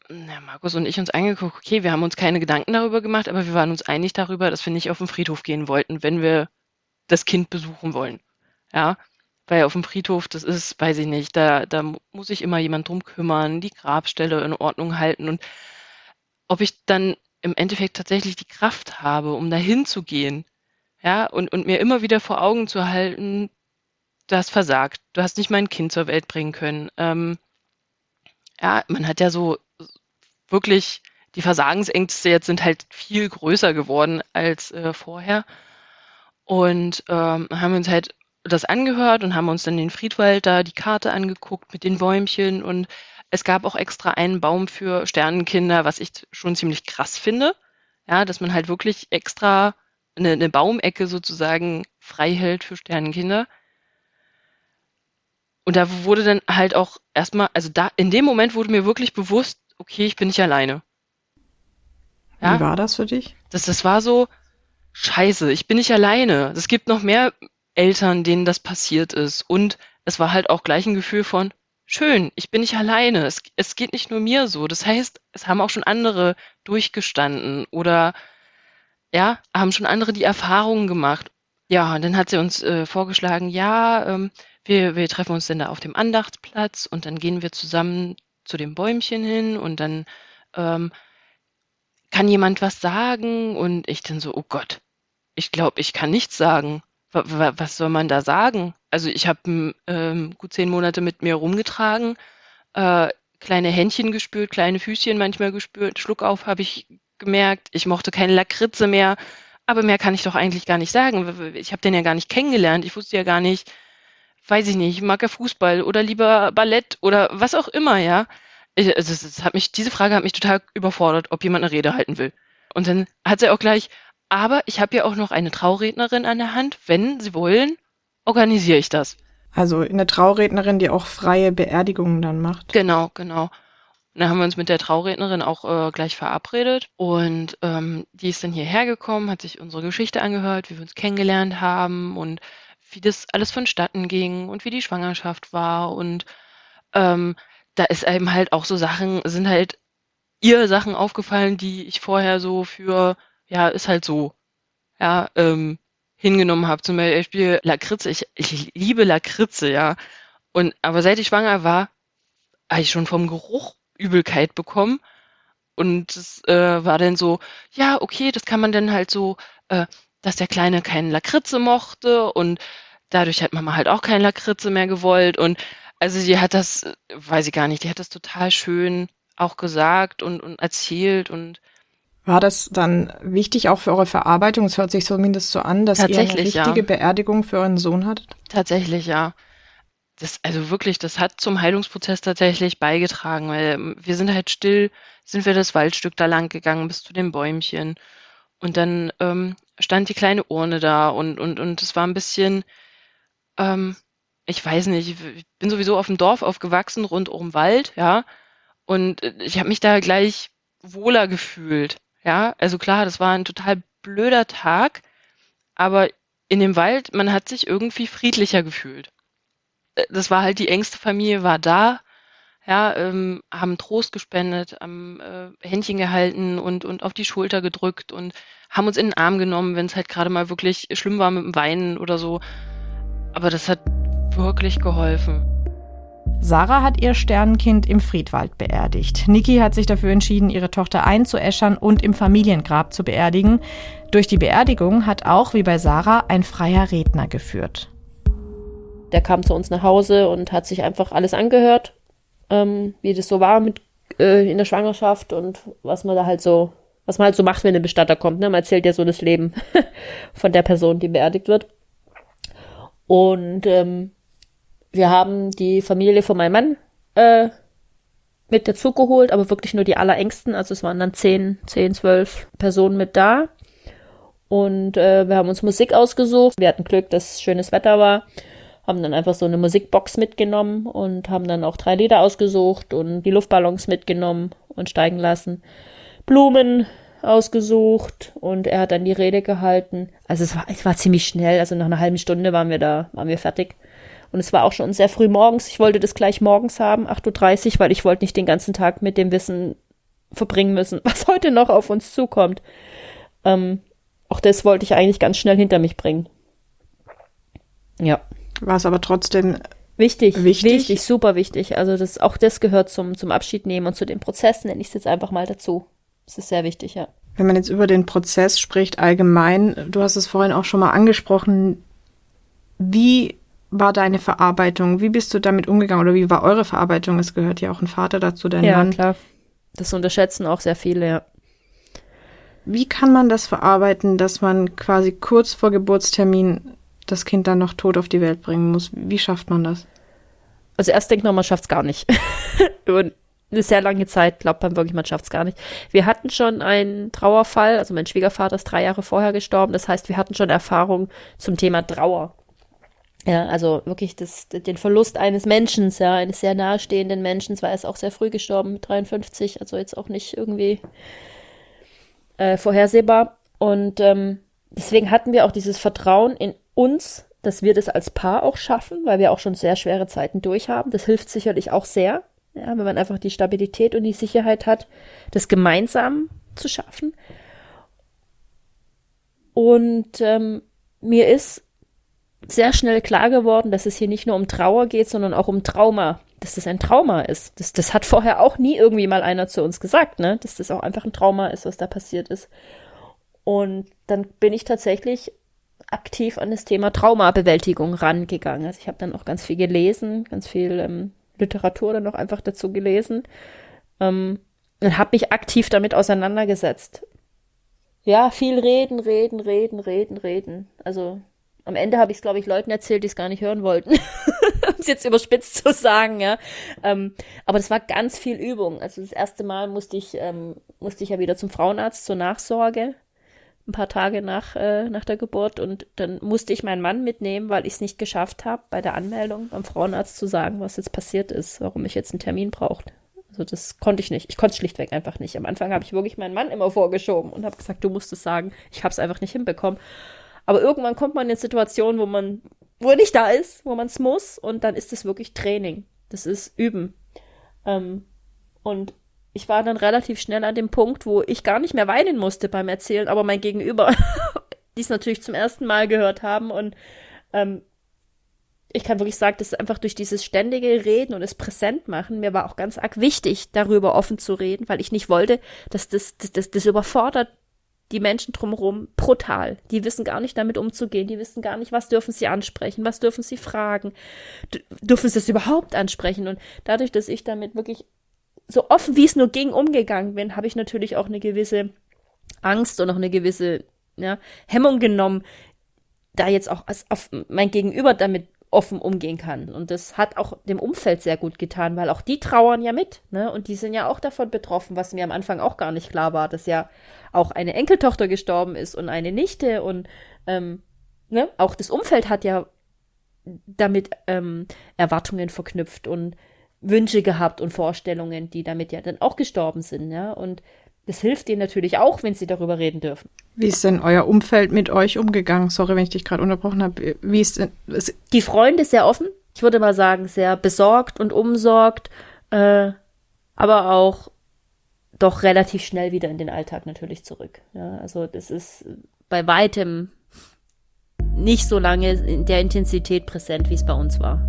na, Markus und ich uns angeguckt, okay, wir haben uns keine Gedanken darüber gemacht, aber wir waren uns einig darüber, dass wir nicht auf den Friedhof gehen wollten, wenn wir das Kind besuchen wollen. Ja, weil auf dem Friedhof, das ist, weiß ich nicht, da, da muss sich immer jemand drum kümmern, die Grabstelle in Ordnung halten und ob ich dann im Endeffekt tatsächlich die Kraft habe, um dahin zu gehen, ja, und, und mir immer wieder vor Augen zu halten, du hast versagt, du hast nicht mein Kind zur Welt bringen können. Ähm, ja, man hat ja so wirklich, die Versagensängste jetzt sind halt viel größer geworden als äh, vorher. Und ähm, haben uns halt das angehört und haben uns dann den Friedwald da die Karte angeguckt mit den Bäumchen und es gab auch extra einen Baum für Sternenkinder, was ich schon ziemlich krass finde. Ja, dass man halt wirklich extra eine, eine Baumecke sozusagen frei hält für Sternenkinder. Und da wurde dann halt auch erstmal, also da, in dem Moment wurde mir wirklich bewusst, okay, ich bin nicht alleine. Ja? Wie war das für dich? Das, das war so, scheiße, ich bin nicht alleine. Es gibt noch mehr Eltern, denen das passiert ist. Und es war halt auch gleich ein Gefühl von, schön, ich bin nicht alleine. Es, es geht nicht nur mir so. Das heißt, es haben auch schon andere durchgestanden oder ja, haben schon andere die Erfahrungen gemacht. Ja, und dann hat sie uns äh, vorgeschlagen, ja, ähm, wir, wir treffen uns dann da auf dem Andachtsplatz und dann gehen wir zusammen zu dem Bäumchen hin und dann ähm, kann jemand was sagen und ich dann so, oh Gott, ich glaube, ich kann nichts sagen. W was soll man da sagen? Also ich habe ähm, gut zehn Monate mit mir rumgetragen, äh, kleine Händchen gespürt, kleine Füßchen manchmal gespürt, Schluck auf habe ich gemerkt, ich mochte keine Lakritze mehr, aber mehr kann ich doch eigentlich gar nicht sagen. Ich habe den ja gar nicht kennengelernt, ich wusste ja gar nicht, weiß ich nicht, mag er Fußball oder lieber Ballett oder was auch immer, ja. Ich, also es hat mich, diese Frage hat mich total überfordert, ob jemand eine Rede halten will. Und dann hat sie auch gleich, aber ich habe ja auch noch eine Traurednerin an der Hand. Wenn Sie wollen, organisiere ich das. Also eine Traurednerin, die auch freie Beerdigungen dann macht. Genau, genau. Und dann haben wir uns mit der Traurednerin auch äh, gleich verabredet und ähm, die ist dann hierher gekommen, hat sich unsere Geschichte angehört, wie wir uns kennengelernt haben und wie das alles vonstatten ging und wie die Schwangerschaft war. Und ähm, da ist einem halt auch so Sachen, sind halt ihr Sachen aufgefallen, die ich vorher so für, ja, ist halt so, ja, ähm, hingenommen habe. Zum Beispiel Lakritze. Ich, ich liebe Lakritze, ja. Und aber seit ich schwanger war, habe ich schon vom Geruch Übelkeit bekommen. Und es äh, war dann so, ja, okay, das kann man dann halt so, äh, dass der Kleine keinen Lakritze mochte und dadurch hat Mama halt auch keinen Lakritze mehr gewollt. Und also sie hat das, weiß ich gar nicht, die hat das total schön auch gesagt und, und erzählt und war das dann wichtig auch für eure Verarbeitung? Es hört sich zumindest so an, dass ihr eine richtige ja. Beerdigung für euren Sohn hattet? Tatsächlich, ja. Das, also wirklich, das hat zum Heilungsprozess tatsächlich beigetragen, weil wir sind halt still, sind wir das Waldstück da lang gegangen bis zu den Bäumchen. Und dann ähm, stand die kleine Urne da und, und, und es war ein bisschen, ähm, ich weiß nicht, ich bin sowieso auf dem Dorf aufgewachsen, rund um Wald, ja. Und äh, ich habe mich da gleich wohler gefühlt. Ja, also klar, das war ein total blöder Tag, aber in dem Wald, man hat sich irgendwie friedlicher gefühlt. Äh, das war halt die engste Familie war da, ja, ähm, haben Trost gespendet, haben äh, Händchen gehalten und, und auf die Schulter gedrückt und haben uns in den Arm genommen, wenn es halt gerade mal wirklich schlimm war mit dem Weinen oder so. Aber das hat wirklich geholfen. Sarah hat ihr Sternenkind im Friedwald beerdigt. Niki hat sich dafür entschieden, ihre Tochter einzuäschern und im Familiengrab zu beerdigen. Durch die Beerdigung hat auch, wie bei Sarah, ein freier Redner geführt. Der kam zu uns nach Hause und hat sich einfach alles angehört, ähm, wie das so war mit äh, in der Schwangerschaft und was man da halt so, was man halt so macht, wenn ein Bestatter kommt. Ne? Man erzählt ja so das Leben von der Person, die beerdigt wird. Und ähm, wir haben die Familie von meinem Mann äh, mit dazu geholt, aber wirklich nur die allerengsten. Also es waren dann zehn, zehn, zwölf Personen mit da. Und äh, wir haben uns Musik ausgesucht. Wir hatten Glück, dass schönes Wetter war. Haben dann einfach so eine Musikbox mitgenommen und haben dann auch drei Lieder ausgesucht und die Luftballons mitgenommen und steigen lassen. Blumen ausgesucht und er hat dann die Rede gehalten. Also es war, es war ziemlich schnell. Also nach einer halben Stunde waren wir da, waren wir fertig. Und es war auch schon sehr früh morgens. Ich wollte das gleich morgens haben, 8.30 Uhr, weil ich wollte nicht den ganzen Tag mit dem Wissen verbringen müssen, was heute noch auf uns zukommt. Ähm, auch das wollte ich eigentlich ganz schnell hinter mich bringen. Ja. War es aber trotzdem wichtig, wichtig, wichtig, super wichtig. Also das, auch das gehört zum, zum Abschied nehmen und zu den Prozessen, nenne ich es jetzt einfach mal dazu. Das ist sehr wichtig, ja. Wenn man jetzt über den Prozess spricht allgemein, du hast es vorhin auch schon mal angesprochen, wie war deine Verarbeitung? Wie bist du damit umgegangen oder wie war eure Verarbeitung? Es gehört ja auch ein Vater dazu, dein ja, Mann. Ja, klar. Das unterschätzen auch sehr viele, ja. Wie kann man das verarbeiten, dass man quasi kurz vor Geburtstermin das Kind dann noch tot auf die Welt bringen muss? Wie schafft man das? Also erst denkt man, man schafft es gar nicht. Über eine sehr lange Zeit glaubt man wirklich, man schafft es gar nicht. Wir hatten schon einen Trauerfall, also mein Schwiegervater ist drei Jahre vorher gestorben. Das heißt, wir hatten schon Erfahrung zum Thema Trauer. Ja, also wirklich das, den Verlust eines Menschen, ja, eines sehr nahestehenden Menschen, weil er auch sehr früh gestorben, mit 53, also jetzt auch nicht irgendwie äh, vorhersehbar. Und ähm, deswegen hatten wir auch dieses Vertrauen in uns, dass wir das als Paar auch schaffen, weil wir auch schon sehr schwere Zeiten durchhaben. Das hilft sicherlich auch sehr, ja, wenn man einfach die Stabilität und die Sicherheit hat, das gemeinsam zu schaffen. Und ähm, mir ist sehr schnell klar geworden, dass es hier nicht nur um Trauer geht, sondern auch um Trauma. Dass das ein Trauma ist. Das, das hat vorher auch nie irgendwie mal einer zu uns gesagt, ne? Dass das auch einfach ein Trauma ist, was da passiert ist. Und dann bin ich tatsächlich aktiv an das Thema Traumabewältigung rangegangen. Also ich habe dann auch ganz viel gelesen, ganz viel ähm, Literatur dann auch einfach dazu gelesen ähm, und habe mich aktiv damit auseinandergesetzt. Ja, viel reden, reden, reden, reden, reden. Also am Ende habe ich es, glaube ich, Leuten erzählt, die es gar nicht hören wollten. um es jetzt überspitzt zu sagen, ja. Ähm, aber das war ganz viel Übung. Also das erste Mal musste ich, ähm, musste ich ja wieder zum Frauenarzt zur Nachsorge. Ein paar Tage nach, äh, nach der Geburt. Und dann musste ich meinen Mann mitnehmen, weil ich es nicht geschafft habe, bei der Anmeldung beim Frauenarzt zu sagen, was jetzt passiert ist, warum ich jetzt einen Termin brauchte. Also das konnte ich nicht. Ich konnte es schlichtweg einfach nicht. Am Anfang habe ich wirklich meinen Mann immer vorgeschoben und habe gesagt, du musst es sagen. Ich habe es einfach nicht hinbekommen. Aber irgendwann kommt man in eine Situation, wo man wo nicht da ist, wo man es muss. Und dann ist es wirklich Training. Das ist Üben. Ähm, und ich war dann relativ schnell an dem Punkt, wo ich gar nicht mehr weinen musste beim Erzählen, aber mein Gegenüber, die es natürlich zum ersten Mal gehört haben und ähm, ich kann wirklich sagen, dass einfach durch dieses ständige Reden und es präsent machen, mir war auch ganz arg wichtig, darüber offen zu reden, weil ich nicht wollte, dass das, das, das, das überfordert die Menschen drumherum brutal. Die wissen gar nicht damit umzugehen. Die wissen gar nicht, was dürfen sie ansprechen, was dürfen sie fragen, dürfen sie es überhaupt ansprechen. Und dadurch, dass ich damit wirklich so offen wie es nur ging umgegangen bin, habe ich natürlich auch eine gewisse Angst und auch eine gewisse ja, Hemmung genommen, da jetzt auch auf mein Gegenüber damit offen umgehen kann. Und das hat auch dem Umfeld sehr gut getan, weil auch die trauern ja mit, ne? Und die sind ja auch davon betroffen, was mir am Anfang auch gar nicht klar war, dass ja auch eine Enkeltochter gestorben ist und eine Nichte und ähm, ne? auch das Umfeld hat ja damit ähm, Erwartungen verknüpft und Wünsche gehabt und Vorstellungen, die damit ja dann auch gestorben sind, ja. Und das hilft ihnen natürlich auch, wenn sie darüber reden dürfen. Wie ist denn euer Umfeld mit euch umgegangen? Sorry, wenn ich dich gerade unterbrochen habe. Wie ist denn. Ist Die Freunde sehr offen. Ich würde mal sagen, sehr besorgt und umsorgt, äh, aber auch doch relativ schnell wieder in den Alltag natürlich zurück. Ja, also das ist bei weitem nicht so lange in der Intensität präsent, wie es bei uns war.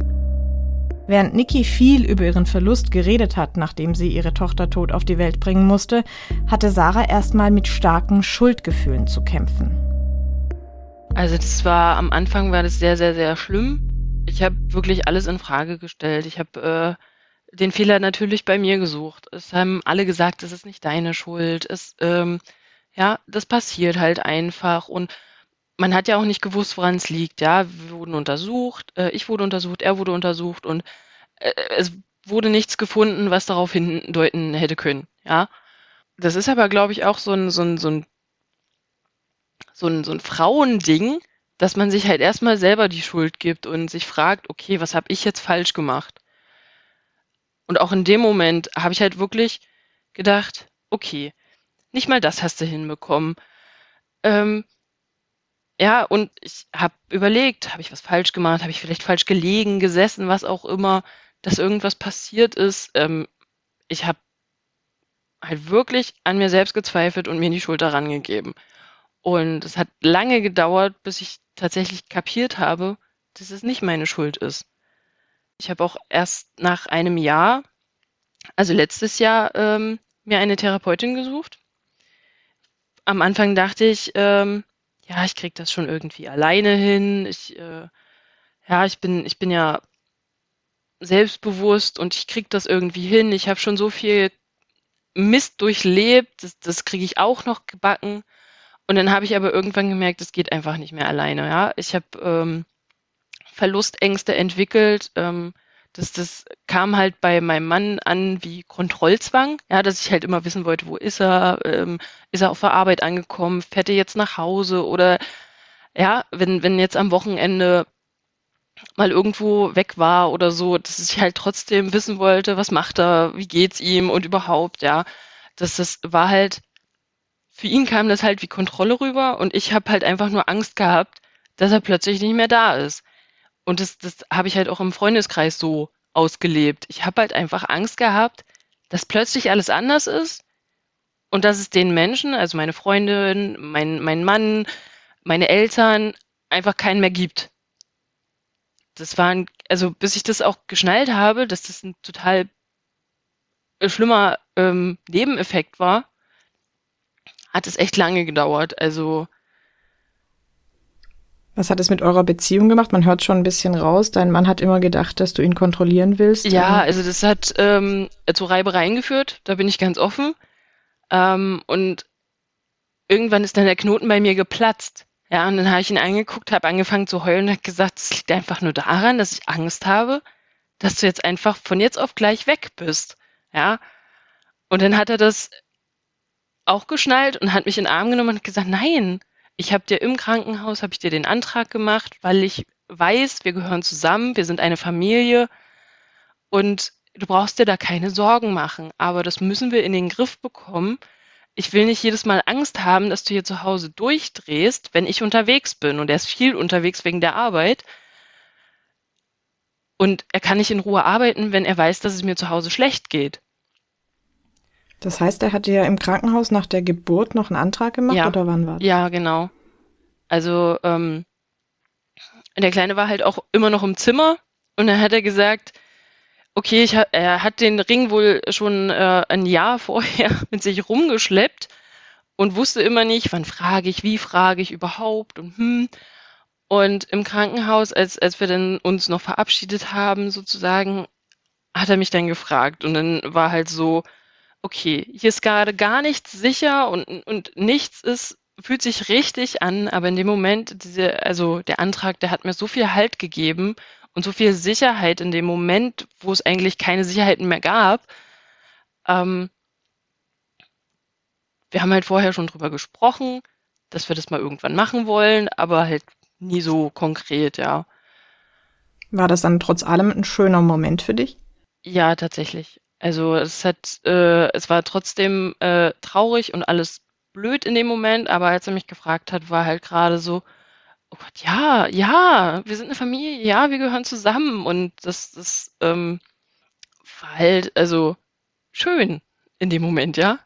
Während Niki viel über ihren Verlust geredet hat, nachdem sie ihre Tochter tot auf die Welt bringen musste, hatte Sarah erstmal mit starken Schuldgefühlen zu kämpfen. Also das war am Anfang war das sehr sehr sehr schlimm. Ich habe wirklich alles in Frage gestellt. Ich habe äh, den Fehler natürlich bei mir gesucht. Es haben alle gesagt, es ist nicht deine Schuld. Es ähm, ja, das passiert halt einfach und man hat ja auch nicht gewusst, woran es liegt. Ja, wir wurden untersucht, äh, ich wurde untersucht, er wurde untersucht und äh, es wurde nichts gefunden, was darauf hindeuten hätte können. Ja, das ist aber, glaube ich, auch so ein, so ein, so ein, so ein, so ein Frauending, dass man sich halt erstmal selber die Schuld gibt und sich fragt, okay, was habe ich jetzt falsch gemacht? Und auch in dem Moment habe ich halt wirklich gedacht, okay, nicht mal das hast du hinbekommen. Ähm, ja, und ich habe überlegt, habe ich was falsch gemacht, habe ich vielleicht falsch gelegen, gesessen, was auch immer, dass irgendwas passiert ist. Ähm, ich habe halt wirklich an mir selbst gezweifelt und mir die Schuld daran gegeben. Und es hat lange gedauert, bis ich tatsächlich kapiert habe, dass es nicht meine Schuld ist. Ich habe auch erst nach einem Jahr, also letztes Jahr, ähm, mir eine Therapeutin gesucht. Am Anfang dachte ich, ähm, ja, ich krieg das schon irgendwie alleine hin. Ich, äh, ja, ich bin, ich bin ja selbstbewusst und ich krieg das irgendwie hin. Ich habe schon so viel Mist durchlebt, das, das kriege ich auch noch gebacken. Und dann habe ich aber irgendwann gemerkt, es geht einfach nicht mehr alleine. Ja, ich habe ähm, Verlustängste entwickelt. Ähm, das, das kam halt bei meinem Mann an wie Kontrollzwang, ja, dass ich halt immer wissen wollte, wo ist er, ähm, ist er auf der Arbeit angekommen, fährt er jetzt nach Hause oder ja, wenn, wenn jetzt am Wochenende mal irgendwo weg war oder so, dass ich halt trotzdem wissen wollte, was macht er, wie geht's ihm und überhaupt, ja. Das, das war halt, für ihn kam das halt wie Kontrolle rüber und ich habe halt einfach nur Angst gehabt, dass er plötzlich nicht mehr da ist. Und das, das habe ich halt auch im Freundeskreis so ausgelebt. Ich habe halt einfach Angst gehabt, dass plötzlich alles anders ist und dass es den Menschen, also meine Freundin, mein, mein Mann, meine Eltern, einfach keinen mehr gibt. Das war, ein, also bis ich das auch geschnallt habe, dass das ein total schlimmer ähm, Nebeneffekt war, hat es echt lange gedauert. Also was hat es mit eurer Beziehung gemacht? Man hört schon ein bisschen raus. Dein Mann hat immer gedacht, dass du ihn kontrollieren willst. Ja, also das hat ähm, zu Reibereien geführt. Da bin ich ganz offen. Ähm, und irgendwann ist dann der Knoten bei mir geplatzt. Ja, und dann habe ich ihn angeguckt, habe angefangen zu heulen und habe gesagt, es liegt einfach nur daran, dass ich Angst habe, dass du jetzt einfach von jetzt auf gleich weg bist. Ja. Und dann hat er das auch geschnallt und hat mich in den Arm genommen und gesagt, nein, ich habe dir im Krankenhaus, habe ich dir den Antrag gemacht, weil ich weiß, wir gehören zusammen, wir sind eine Familie und du brauchst dir da keine Sorgen machen. Aber das müssen wir in den Griff bekommen. Ich will nicht jedes Mal Angst haben, dass du hier zu Hause durchdrehst, wenn ich unterwegs bin. Und er ist viel unterwegs wegen der Arbeit. Und er kann nicht in Ruhe arbeiten, wenn er weiß, dass es mir zu Hause schlecht geht. Das heißt, er hatte ja im Krankenhaus nach der Geburt noch einen Antrag gemacht Ja. oder wann war das? Ja, genau. Also ähm, der Kleine war halt auch immer noch im Zimmer und dann hat er gesagt, okay, ich er hat den Ring wohl schon äh, ein Jahr vorher mit sich rumgeschleppt und wusste immer nicht, wann frage ich, wie frage ich überhaupt und hm. Und im Krankenhaus, als, als wir dann uns noch verabschiedet haben, sozusagen, hat er mich dann gefragt und dann war halt so, okay, hier ist gerade gar nichts sicher und, und nichts ist, fühlt sich richtig an, aber in dem Moment, diese, also der Antrag, der hat mir so viel Halt gegeben und so viel Sicherheit in dem Moment, wo es eigentlich keine Sicherheiten mehr gab. Ähm, wir haben halt vorher schon drüber gesprochen, dass wir das mal irgendwann machen wollen, aber halt nie so konkret, ja. War das dann trotz allem ein schöner Moment für dich? Ja, tatsächlich. Also es hat, äh, es war trotzdem äh, traurig und alles blöd in dem Moment, aber als er mich gefragt hat, war halt gerade so, oh Gott, ja, ja, wir sind eine Familie, ja, wir gehören zusammen und das, das ähm, war halt, also schön in dem Moment, ja.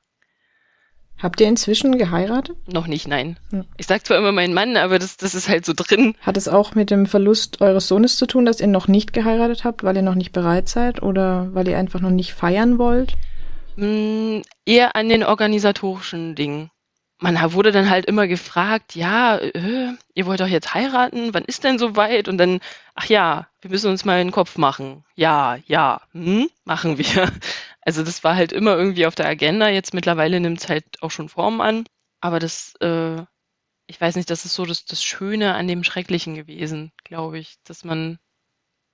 Habt ihr inzwischen geheiratet? Noch nicht, nein. Hm. Ich sag zwar immer mein Mann, aber das, das ist halt so drin. Hat es auch mit dem Verlust eures Sohnes zu tun, dass ihr noch nicht geheiratet habt, weil ihr noch nicht bereit seid oder weil ihr einfach noch nicht feiern wollt? Mm, eher an den organisatorischen Dingen. Man wurde dann halt immer gefragt, ja, äh, ihr wollt doch jetzt heiraten, wann ist denn soweit? Und dann, ach ja, wir müssen uns mal in den Kopf machen. Ja, ja, hm, machen wir. Also das war halt immer irgendwie auf der Agenda. Jetzt mittlerweile nimmt es halt auch schon Form an. Aber das, äh, ich weiß nicht, das ist so das, das Schöne an dem Schrecklichen gewesen, glaube ich, dass man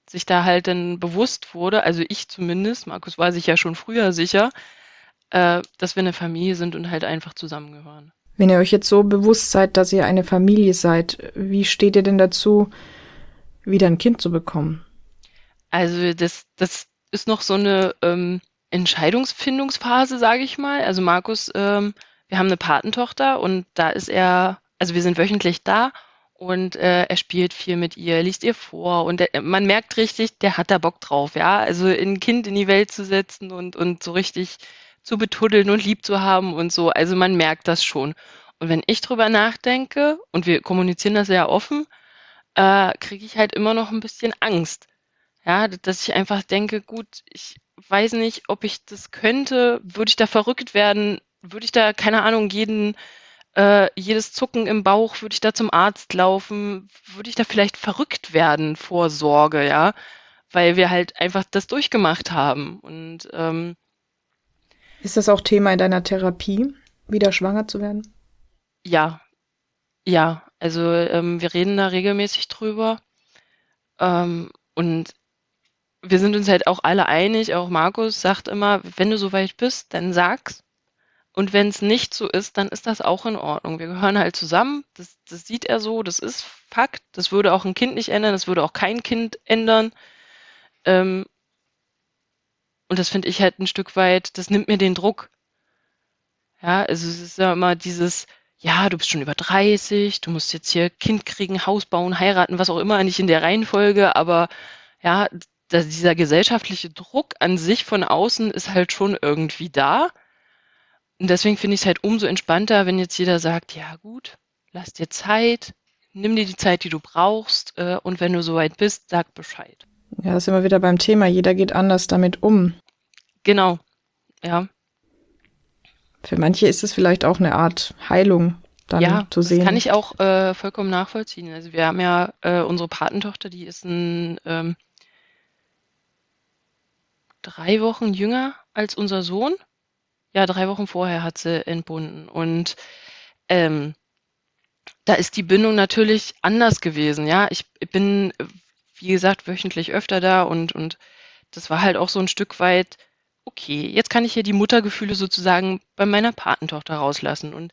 sich da halt dann bewusst wurde, also ich zumindest, Markus war sich ja schon früher sicher, äh, dass wir eine Familie sind und halt einfach zusammengehören. Wenn ihr euch jetzt so bewusst seid, dass ihr eine Familie seid, wie steht ihr denn dazu, wieder ein Kind zu bekommen? Also das, das ist noch so eine ähm, Entscheidungsfindungsphase, sage ich mal. Also Markus, ähm, wir haben eine Patentochter und da ist er, also wir sind wöchentlich da und äh, er spielt viel mit ihr, liest ihr vor und der, man merkt richtig, der hat da Bock drauf, ja. Also ein Kind in die Welt zu setzen und, und so richtig zu betuddeln und lieb zu haben und so. Also man merkt das schon. Und wenn ich drüber nachdenke, und wir kommunizieren das sehr offen, äh, kriege ich halt immer noch ein bisschen Angst. Ja, dass ich einfach denke, gut, ich weiß nicht, ob ich das könnte. Würde ich da verrückt werden? Würde ich da, keine Ahnung, jeden, äh, jedes Zucken im Bauch, würde ich da zum Arzt laufen? Würde ich da vielleicht verrückt werden vor Sorge, ja? Weil wir halt einfach das durchgemacht haben. Und ähm, Ist das auch Thema in deiner Therapie, wieder schwanger zu werden? Ja, ja, also ähm, wir reden da regelmäßig drüber. Ähm, und wir sind uns halt auch alle einig, auch Markus sagt immer, wenn du soweit bist, dann sag's. Und wenn es nicht so ist, dann ist das auch in Ordnung. Wir gehören halt zusammen, das, das sieht er so, das ist Fakt. Das würde auch ein Kind nicht ändern, das würde auch kein Kind ändern. Ähm, und das finde ich halt ein Stück weit, das nimmt mir den Druck. Ja, also es ist ja immer dieses, ja, du bist schon über 30, du musst jetzt hier Kind kriegen, Haus bauen, heiraten, was auch immer, nicht in der Reihenfolge, aber ja, da, dieser gesellschaftliche Druck an sich von außen ist halt schon irgendwie da. Und deswegen finde ich es halt umso entspannter, wenn jetzt jeder sagt, ja gut, lass dir Zeit, nimm dir die Zeit, die du brauchst, äh, und wenn du soweit bist, sag Bescheid. Ja, das sind wir wieder beim Thema. Jeder geht anders damit um. Genau, ja. Für manche ist es vielleicht auch eine Art Heilung, dann ja, zu sehen. das kann ich auch äh, vollkommen nachvollziehen. Also wir haben ja äh, unsere Patentochter, die ist ein, ähm, drei Wochen jünger als unser Sohn. Ja, drei Wochen vorher hat sie entbunden. Und ähm, da ist die Bindung natürlich anders gewesen. Ja, ich bin, wie gesagt, wöchentlich öfter da und, und das war halt auch so ein Stück weit, okay, jetzt kann ich hier die Muttergefühle sozusagen bei meiner Patentochter rauslassen und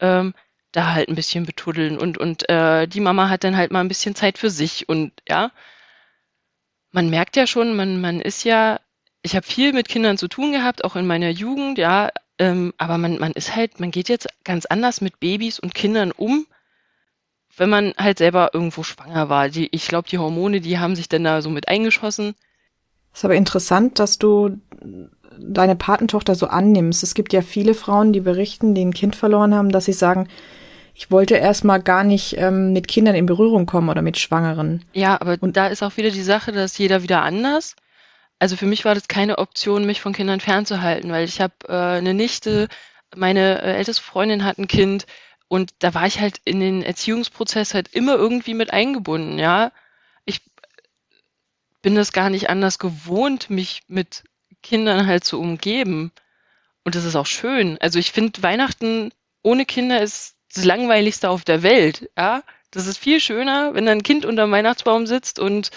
ähm, da halt ein bisschen betuddeln und, und äh, die Mama hat dann halt mal ein bisschen Zeit für sich und ja, man merkt ja schon, man, man ist ja, ich habe viel mit Kindern zu tun gehabt, auch in meiner Jugend, ja, ähm, aber man, man ist halt, man geht jetzt ganz anders mit Babys und Kindern um, wenn man halt selber irgendwo schwanger war. Die, ich glaube, die Hormone, die haben sich dann da so mit eingeschossen. ist aber interessant, dass du deine Patentochter so annimmst. Es gibt ja viele Frauen, die berichten, die ein Kind verloren haben, dass sie sagen, ich wollte erstmal gar nicht ähm, mit Kindern in Berührung kommen oder mit Schwangeren. Ja, aber und da ist auch wieder die Sache, dass jeder wieder anders. Also für mich war das keine Option, mich von Kindern fernzuhalten, weil ich habe äh, eine Nichte, meine äh, älteste Freundin hat ein Kind und da war ich halt in den Erziehungsprozess halt immer irgendwie mit eingebunden, ja. Ich bin das gar nicht anders gewohnt, mich mit Kindern halt zu umgeben. Und das ist auch schön. Also ich finde, Weihnachten ohne Kinder ist das langweiligste auf der Welt, ja. Das ist viel schöner, wenn ein Kind unter dem Weihnachtsbaum sitzt und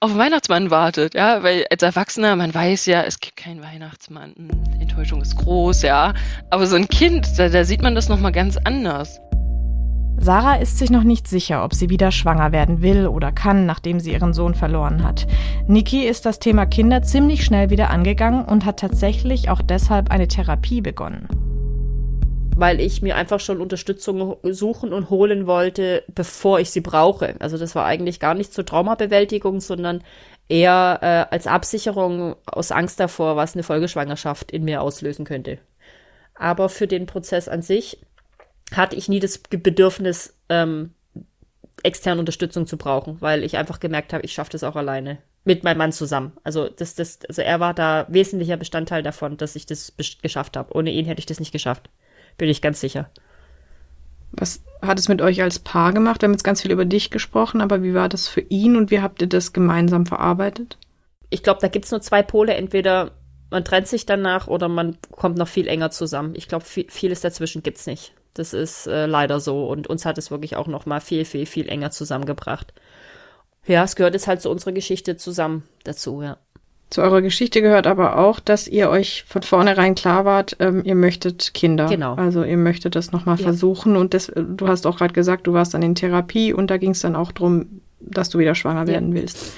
auf den Weihnachtsmann wartet, ja, weil als Erwachsener, man weiß ja, es gibt keinen Weihnachtsmann, Enttäuschung ist groß, ja, aber so ein Kind, da, da sieht man das nochmal ganz anders. Sarah ist sich noch nicht sicher, ob sie wieder schwanger werden will oder kann, nachdem sie ihren Sohn verloren hat. Niki ist das Thema Kinder ziemlich schnell wieder angegangen und hat tatsächlich auch deshalb eine Therapie begonnen weil ich mir einfach schon Unterstützung suchen und holen wollte, bevor ich sie brauche. Also das war eigentlich gar nicht zur Traumabewältigung, sondern eher äh, als Absicherung aus Angst davor, was eine Folgeschwangerschaft in mir auslösen könnte. Aber für den Prozess an sich hatte ich nie das Bedürfnis, ähm, externe Unterstützung zu brauchen, weil ich einfach gemerkt habe, ich schaffe das auch alleine mit meinem Mann zusammen. Also das, das, also er war da wesentlicher Bestandteil davon, dass ich das geschafft habe. Ohne ihn hätte ich das nicht geschafft bin ich ganz sicher. Was hat es mit euch als Paar gemacht? Wir haben jetzt ganz viel über dich gesprochen, aber wie war das für ihn und wie habt ihr das gemeinsam verarbeitet? Ich glaube, da gibt es nur zwei Pole. Entweder man trennt sich danach oder man kommt noch viel enger zusammen. Ich glaube, viel, vieles dazwischen gibt es nicht. Das ist äh, leider so und uns hat es wirklich auch noch mal viel, viel, viel enger zusammengebracht. Ja, es gehört jetzt halt zu unserer Geschichte zusammen dazu, ja. Zu eurer Geschichte gehört aber auch, dass ihr euch von vornherein klar wart, ähm, ihr möchtet Kinder. Genau. Also ihr möchtet das nochmal ja. versuchen. Und das, du hast auch gerade gesagt, du warst dann in Therapie und da ging es dann auch drum, dass du wieder schwanger werden willst.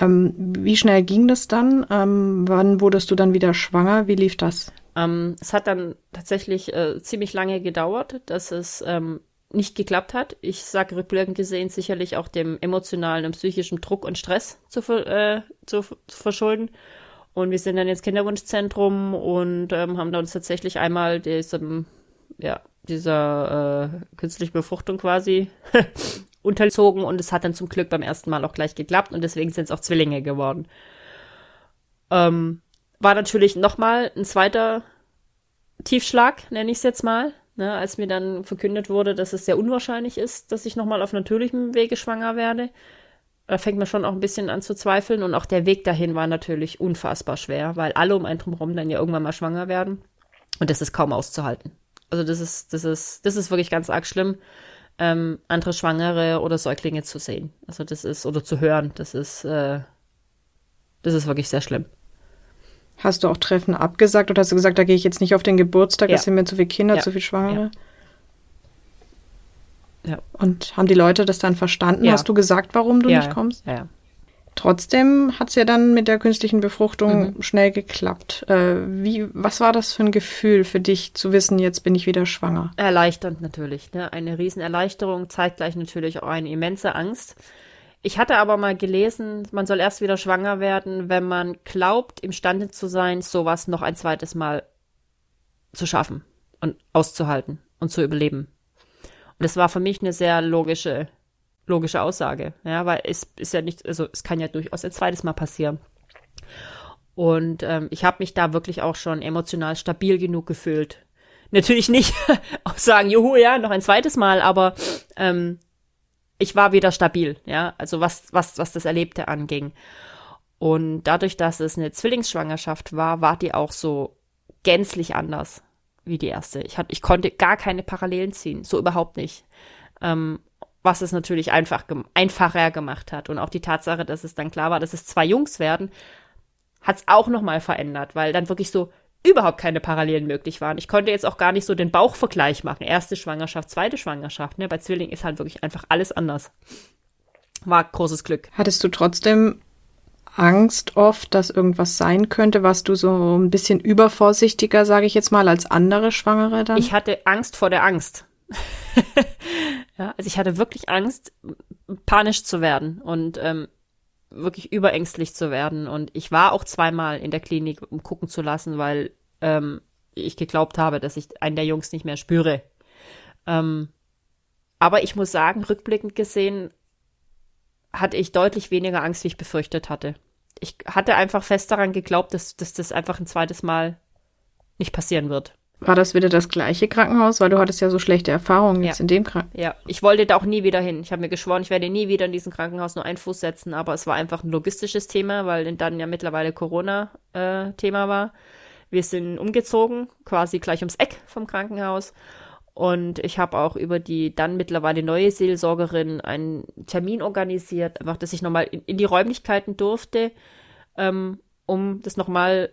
Ähm, wie schnell ging das dann? Ähm, wann wurdest du dann wieder schwanger? Wie lief das? Ähm, es hat dann tatsächlich äh, ziemlich lange gedauert, dass es ähm, nicht geklappt hat. Ich sage rückblickend gesehen sicherlich auch dem emotionalen und psychischen Druck und Stress zu, äh, zu, zu verschulden. Und wir sind dann ins Kinderwunschzentrum und ähm, haben dann tatsächlich einmal diesem, ja, dieser äh, künstlichen Befruchtung quasi unterzogen und es hat dann zum Glück beim ersten Mal auch gleich geklappt und deswegen sind es auch Zwillinge geworden. Ähm, war natürlich nochmal ein zweiter Tiefschlag, nenne ich es jetzt mal, ne, als mir dann verkündet wurde, dass es sehr unwahrscheinlich ist, dass ich nochmal auf natürlichem Wege schwanger werde. Da fängt man schon auch ein bisschen an zu zweifeln und auch der Weg dahin war natürlich unfassbar schwer, weil alle um einen drumherum dann ja irgendwann mal schwanger werden und das ist kaum auszuhalten. Also das ist, das ist, das ist wirklich ganz arg schlimm, ähm, andere Schwangere oder Säuglinge zu sehen. Also das ist, oder zu hören, das ist, äh, das ist wirklich sehr schlimm. Hast du auch Treffen abgesagt oder hast du gesagt, da gehe ich jetzt nicht auf den Geburtstag, ja. das sind mir zu viele Kinder, ja. zu viele Schwangere? Ja. ja. Und haben die Leute das dann verstanden? Hast du gesagt, warum du nicht kommst? Ja. Trotzdem hat es ja dann mit der künstlichen Befruchtung mhm. schnell geklappt. Äh, wie, was war das für ein Gefühl für dich, zu wissen, jetzt bin ich wieder schwanger? Erleichternd natürlich. Ne? Eine Riesenerleichterung, zeitgleich natürlich auch eine immense Angst. Ich hatte aber mal gelesen, man soll erst wieder schwanger werden, wenn man glaubt, imstande zu sein, sowas noch ein zweites Mal zu schaffen und auszuhalten und zu überleben. Und das war für mich eine sehr logische, logische Aussage, ja, weil es ist ja nicht, also es kann ja durchaus ein zweites Mal passieren. Und ähm, ich habe mich da wirklich auch schon emotional stabil genug gefühlt. Natürlich nicht auch sagen, juhu, ja, noch ein zweites Mal, aber ähm, ich war wieder stabil, ja, also was, was, was das Erlebte anging. Und dadurch, dass es eine Zwillingsschwangerschaft war, war die auch so gänzlich anders wie die erste. Ich, hatte, ich konnte gar keine Parallelen ziehen, so überhaupt nicht. Ähm, was es natürlich einfach, einfacher gemacht hat. Und auch die Tatsache, dass es dann klar war, dass es zwei Jungs werden, hat es auch nochmal verändert, weil dann wirklich so überhaupt keine Parallelen möglich waren. Ich konnte jetzt auch gar nicht so den Bauchvergleich machen. Erste Schwangerschaft, zweite Schwangerschaft. Ne? Bei Zwillingen ist halt wirklich einfach alles anders. War großes Glück. Hattest du trotzdem Angst oft, dass irgendwas sein könnte? Warst du so ein bisschen übervorsichtiger, sage ich jetzt mal, als andere Schwangere dann? Ich hatte Angst vor der Angst. ja, also ich hatte wirklich Angst, panisch zu werden und ähm, wirklich überängstlich zu werden. Und ich war auch zweimal in der Klinik, um gucken zu lassen, weil ähm, ich geglaubt habe, dass ich einen der Jungs nicht mehr spüre. Ähm, aber ich muss sagen, rückblickend gesehen, hatte ich deutlich weniger Angst, wie ich befürchtet hatte. Ich hatte einfach fest daran geglaubt, dass, dass das einfach ein zweites Mal nicht passieren wird. War das wieder das gleiche Krankenhaus? Weil du hattest ja so schlechte Erfahrungen jetzt Ja. in dem Krankenhaus. Ja, ich wollte da auch nie wieder hin. Ich habe mir geschworen, ich werde nie wieder in diesem Krankenhaus nur einen Fuß setzen, aber es war einfach ein logistisches Thema, weil dann ja mittlerweile Corona-Thema war. Wir sind umgezogen, quasi gleich ums Eck vom Krankenhaus. Und ich habe auch über die dann mittlerweile neue Seelsorgerin einen Termin organisiert, einfach, dass ich nochmal in, in die Räumlichkeiten durfte, ähm, um das nochmal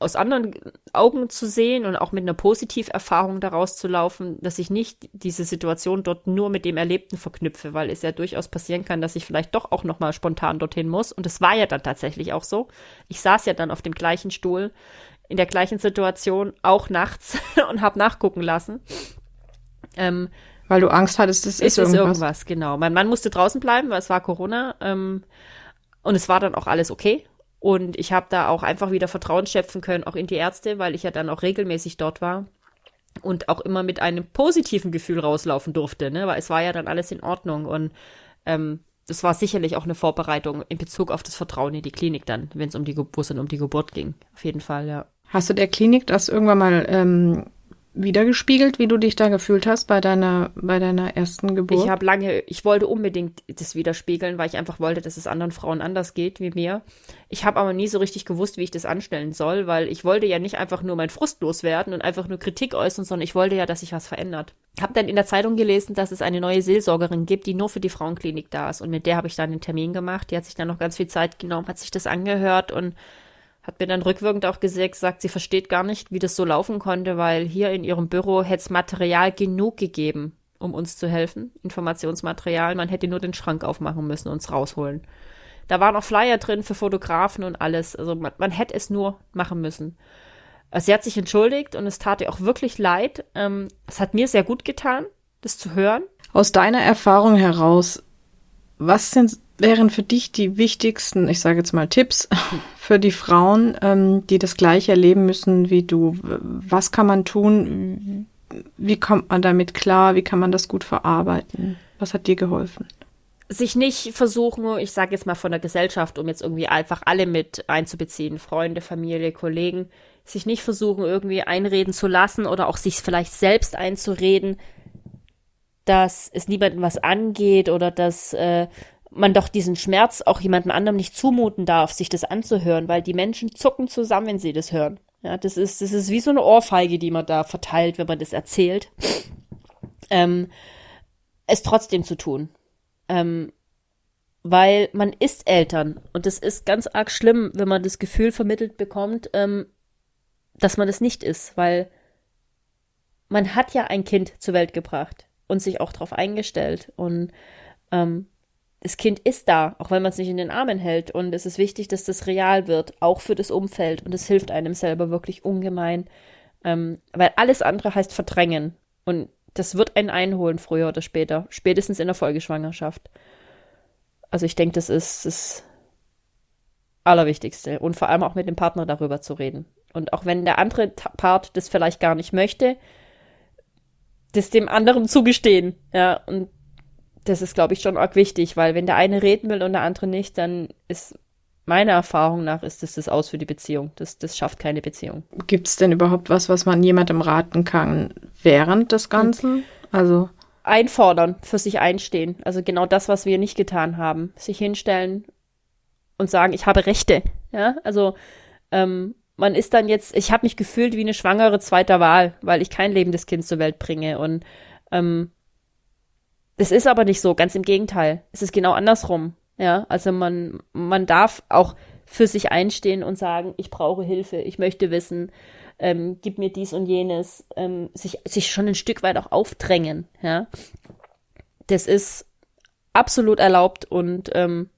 aus anderen Augen zu sehen und auch mit einer Positiverfahrung daraus zu laufen, dass ich nicht diese Situation dort nur mit dem Erlebten verknüpfe, weil es ja durchaus passieren kann, dass ich vielleicht doch auch nochmal spontan dorthin muss. Und es war ja dann tatsächlich auch so. Ich saß ja dann auf dem gleichen Stuhl, in der gleichen Situation, auch nachts und habe nachgucken lassen. Ähm, Weil du Angst hattest, das ist, ist es irgendwas. irgendwas, genau. Mein Mann musste draußen bleiben, weil es war Corona. Ähm, und es war dann auch alles okay. Und ich habe da auch einfach wieder Vertrauen schöpfen können, auch in die Ärzte, weil ich ja dann auch regelmäßig dort war und auch immer mit einem positiven Gefühl rauslaufen durfte, ne? Weil es war ja dann alles in Ordnung. Und ähm, das war sicherlich auch eine Vorbereitung in Bezug auf das Vertrauen in die Klinik dann, wenn es um um die Geburt ging. Auf jeden Fall, ja. Hast du der Klinik das irgendwann mal ähm, wiedergespiegelt, wie du dich da gefühlt hast bei deiner, bei deiner ersten Geburt? Ich habe lange, ich wollte unbedingt das widerspiegeln, weil ich einfach wollte, dass es anderen Frauen anders geht wie mir. Ich habe aber nie so richtig gewusst, wie ich das anstellen soll, weil ich wollte ja nicht einfach nur mein Frust loswerden und einfach nur Kritik äußern, sondern ich wollte ja, dass sich was verändert. Habe dann in der Zeitung gelesen, dass es eine neue Seelsorgerin gibt, die nur für die Frauenklinik da ist und mit der habe ich dann einen Termin gemacht. Die hat sich dann noch ganz viel Zeit genommen, hat sich das angehört und hat mir dann rückwirkend auch gesagt, sagt, sie versteht gar nicht, wie das so laufen konnte, weil hier in ihrem Büro hätte es Material genug gegeben, um uns zu helfen. Informationsmaterial. Man hätte nur den Schrank aufmachen müssen und uns rausholen. Da waren auch Flyer drin für Fotografen und alles. Also man, man hätte es nur machen müssen. Äh, Sie hat sich entschuldigt und es tat ihr auch wirklich leid. Ähm, es hat mir sehr gut getan, das zu hören. Aus deiner Erfahrung heraus, was sind, wären für dich die wichtigsten, ich sage jetzt mal Tipps für die Frauen, ähm, die das gleiche erleben müssen wie du? Was kann man tun? Wie kommt man damit klar? Wie kann man das gut verarbeiten? Was hat dir geholfen? sich nicht versuchen, ich sage jetzt mal von der Gesellschaft, um jetzt irgendwie einfach alle mit einzubeziehen, Freunde, Familie, Kollegen, sich nicht versuchen, irgendwie einreden zu lassen oder auch sich vielleicht selbst einzureden, dass es niemandem was angeht oder dass äh, man doch diesen Schmerz auch jemandem anderem nicht zumuten darf, sich das anzuhören, weil die Menschen zucken zusammen, wenn sie das hören. Ja, das ist, das ist wie so eine Ohrfeige, die man da verteilt, wenn man das erzählt. Ähm, es trotzdem zu tun. Ähm, weil man ist Eltern und es ist ganz arg schlimm, wenn man das Gefühl vermittelt bekommt, ähm, dass man es nicht ist, weil man hat ja ein Kind zur Welt gebracht und sich auch darauf eingestellt und ähm, das Kind ist da, auch wenn man es nicht in den Armen hält und es ist wichtig, dass das real wird, auch für das Umfeld und es hilft einem selber wirklich ungemein, ähm, weil alles andere heißt verdrängen und das wird einen einholen, früher oder später. Spätestens in der Folgeschwangerschaft. Also ich denke, das ist das Allerwichtigste. Und vor allem auch mit dem Partner darüber zu reden. Und auch wenn der andere Part das vielleicht gar nicht möchte, das dem anderen zugestehen. Ja, und das ist, glaube ich, schon arg wichtig, weil wenn der eine reden will und der andere nicht, dann ist meiner Erfahrung nach ist das das Aus für die Beziehung. Das, das schafft keine Beziehung. Gibt es denn überhaupt was, was man jemandem raten kann während des Ganzen? Also einfordern, für sich einstehen. Also genau das, was wir nicht getan haben. Sich hinstellen und sagen, ich habe Rechte. Ja, also ähm, man ist dann jetzt, ich habe mich gefühlt wie eine Schwangere zweiter Wahl, weil ich kein lebendes Kind zur Welt bringe. Und ähm, das ist aber nicht so, ganz im Gegenteil. Es ist genau andersrum. Ja, also man, man darf auch für sich einstehen und sagen, ich brauche Hilfe, ich möchte wissen, ähm, gib mir dies und jenes, ähm, sich, sich schon ein Stück weit auch aufdrängen, ja. Das ist absolut erlaubt und ähm,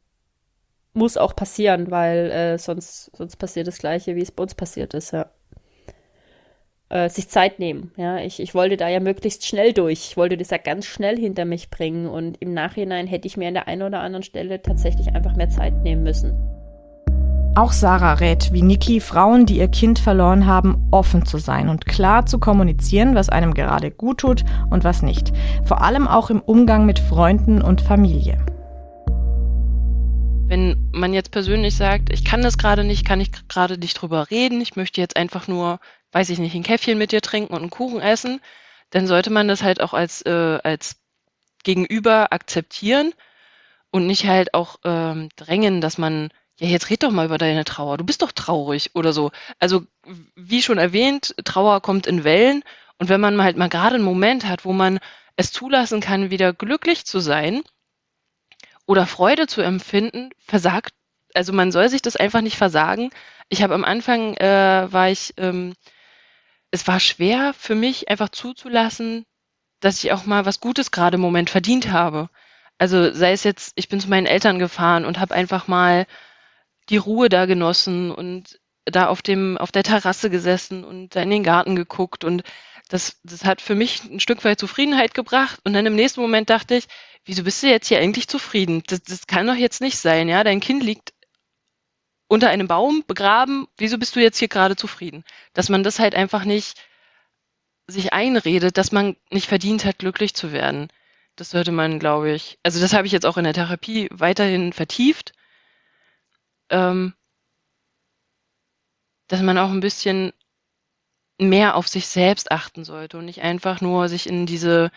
muss auch passieren, weil äh, sonst, sonst passiert das Gleiche, wie es bei uns passiert ist, ja. Äh, sich Zeit nehmen. Ja, ich, ich wollte da ja möglichst schnell durch. Ich wollte das ja ganz schnell hinter mich bringen und im Nachhinein hätte ich mir an der einen oder anderen Stelle tatsächlich einfach mehr Zeit nehmen müssen. Auch Sarah rät, wie Niki, Frauen, die ihr Kind verloren haben, offen zu sein und klar zu kommunizieren, was einem gerade gut tut und was nicht. Vor allem auch im Umgang mit Freunden und Familie. Wenn man jetzt persönlich sagt, ich kann das gerade nicht, kann ich gerade nicht drüber reden, ich möchte jetzt einfach nur, weiß ich nicht, ein Käffchen mit dir trinken und einen Kuchen essen, dann sollte man das halt auch als, äh, als Gegenüber akzeptieren und nicht halt auch ähm, drängen, dass man ja, jetzt red doch mal über deine Trauer. Du bist doch traurig oder so. Also, wie schon erwähnt, Trauer kommt in Wellen. Und wenn man halt mal gerade einen Moment hat, wo man es zulassen kann, wieder glücklich zu sein oder Freude zu empfinden, versagt, also man soll sich das einfach nicht versagen. Ich habe am Anfang, äh, war ich, ähm, es war schwer für mich einfach zuzulassen, dass ich auch mal was Gutes gerade im Moment verdient habe. Also sei es jetzt, ich bin zu meinen Eltern gefahren und habe einfach mal die Ruhe da genossen und da auf dem, auf der Terrasse gesessen und da in den Garten geguckt und das, das hat für mich ein Stück weit Zufriedenheit gebracht. Und dann im nächsten Moment dachte ich, wieso bist du jetzt hier eigentlich zufrieden? Das, das kann doch jetzt nicht sein, ja? Dein Kind liegt unter einem Baum begraben. Wieso bist du jetzt hier gerade zufrieden? Dass man das halt einfach nicht sich einredet, dass man nicht verdient hat, glücklich zu werden. Das sollte man, glaube ich, also das habe ich jetzt auch in der Therapie weiterhin vertieft ähm, dass man auch ein bisschen mehr auf sich selbst achten sollte und nicht einfach nur sich in diese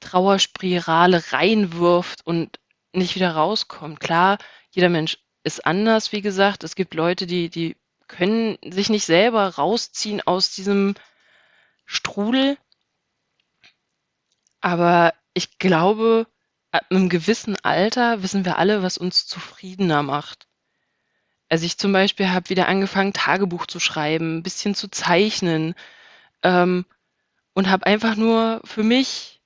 Trauerspirale reinwirft und nicht wieder rauskommt. Klar, jeder Mensch ist anders, wie gesagt. Es gibt Leute, die, die können sich nicht selber rausziehen aus diesem Strudel. Aber ich glaube, ab einem gewissen Alter wissen wir alle, was uns zufriedener macht. Also ich zum Beispiel habe wieder angefangen, Tagebuch zu schreiben, ein bisschen zu zeichnen ähm, und habe einfach nur für mich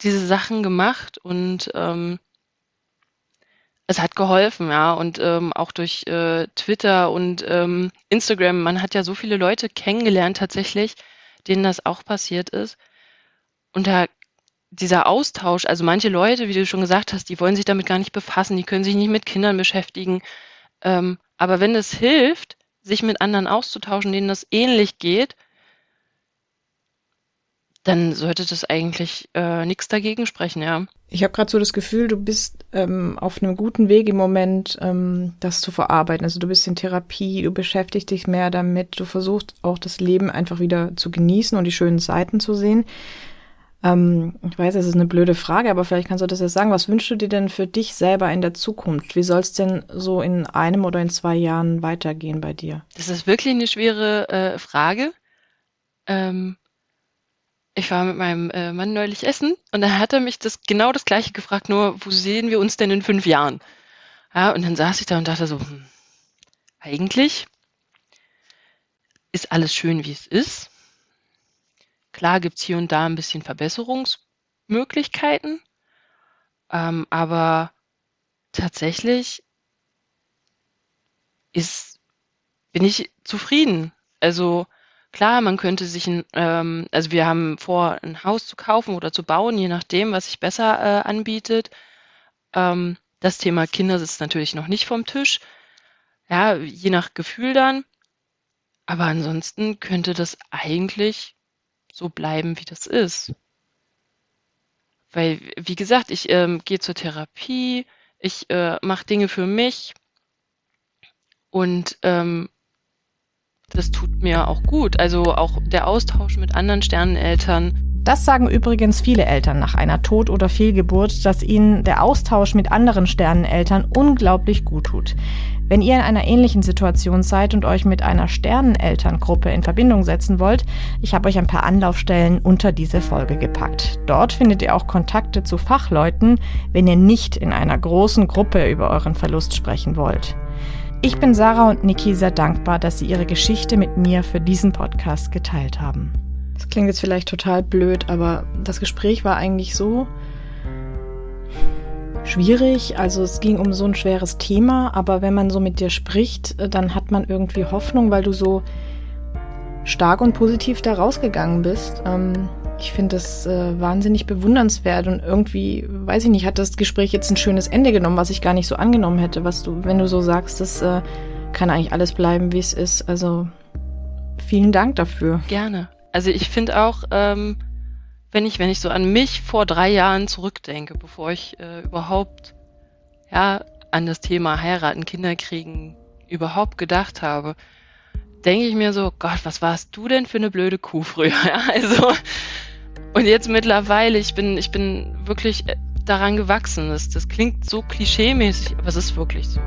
diese Sachen gemacht und ähm, es hat geholfen, ja. Und ähm, auch durch äh, Twitter und ähm, Instagram, man hat ja so viele Leute kennengelernt tatsächlich, denen das auch passiert ist. Und da dieser Austausch, also manche Leute, wie du schon gesagt hast, die wollen sich damit gar nicht befassen, die können sich nicht mit Kindern beschäftigen. Ähm, aber wenn es hilft, sich mit anderen auszutauschen, denen das ähnlich geht, dann sollte das eigentlich äh, nichts dagegen sprechen, ja. Ich habe gerade so das Gefühl, du bist ähm, auf einem guten Weg im Moment, ähm, das zu verarbeiten. Also du bist in Therapie, du beschäftigst dich mehr damit, du versuchst auch das Leben einfach wieder zu genießen und die schönen Seiten zu sehen. Ähm, ich weiß, es ist eine blöde Frage, aber vielleicht kannst du das jetzt sagen. Was wünschst du dir denn für dich selber in der Zukunft? Wie soll es denn so in einem oder in zwei Jahren weitergehen bei dir? Das ist wirklich eine schwere äh, Frage. Ähm, ich war mit meinem äh, Mann neulich essen und da hat er mich das genau das gleiche gefragt, nur wo sehen wir uns denn in fünf Jahren? Ja, und dann saß ich da und dachte so, hm, eigentlich ist alles schön, wie es ist. Klar gibt es hier und da ein bisschen Verbesserungsmöglichkeiten, ähm, aber tatsächlich ist, bin ich zufrieden. Also klar, man könnte sich ein, ähm, also wir haben vor, ein Haus zu kaufen oder zu bauen, je nachdem, was sich besser äh, anbietet. Ähm, das Thema Kinder ist natürlich noch nicht vom Tisch. Ja, je nach Gefühl dann. Aber ansonsten könnte das eigentlich so bleiben, wie das ist. Weil, wie gesagt, ich ähm, gehe zur Therapie, ich äh, mache Dinge für mich und ähm, das tut mir auch gut. Also auch der Austausch mit anderen Sterneneltern. Das sagen übrigens viele Eltern nach einer Tod- oder Fehlgeburt, dass ihnen der Austausch mit anderen Sterneneltern unglaublich gut tut. Wenn ihr in einer ähnlichen Situation seid und euch mit einer Sternenelterngruppe in Verbindung setzen wollt, ich habe euch ein paar Anlaufstellen unter diese Folge gepackt. Dort findet ihr auch Kontakte zu Fachleuten, wenn ihr nicht in einer großen Gruppe über euren Verlust sprechen wollt. Ich bin Sarah und Niki sehr dankbar, dass sie ihre Geschichte mit mir für diesen Podcast geteilt haben. Das klingt jetzt vielleicht total blöd, aber das Gespräch war eigentlich so schwierig. Also es ging um so ein schweres Thema, aber wenn man so mit dir spricht, äh, dann hat man irgendwie Hoffnung, weil du so stark und positiv da rausgegangen bist. Ähm, ich finde das äh, wahnsinnig bewundernswert und irgendwie, weiß ich nicht, hat das Gespräch jetzt ein schönes Ende genommen, was ich gar nicht so angenommen hätte, was du, wenn du so sagst, das äh, kann eigentlich alles bleiben, wie es ist. Also vielen Dank dafür. Gerne. Also ich finde auch, ähm, wenn ich, wenn ich so an mich vor drei Jahren zurückdenke, bevor ich äh, überhaupt ja an das Thema heiraten, Kinder kriegen überhaupt gedacht habe, denke ich mir so, Gott, was warst du denn für eine blöde Kuh früher? Ja, also und jetzt mittlerweile, ich bin, ich bin wirklich äh, daran gewachsen. Das, das klingt so klischeemäßig, aber es ist wirklich so.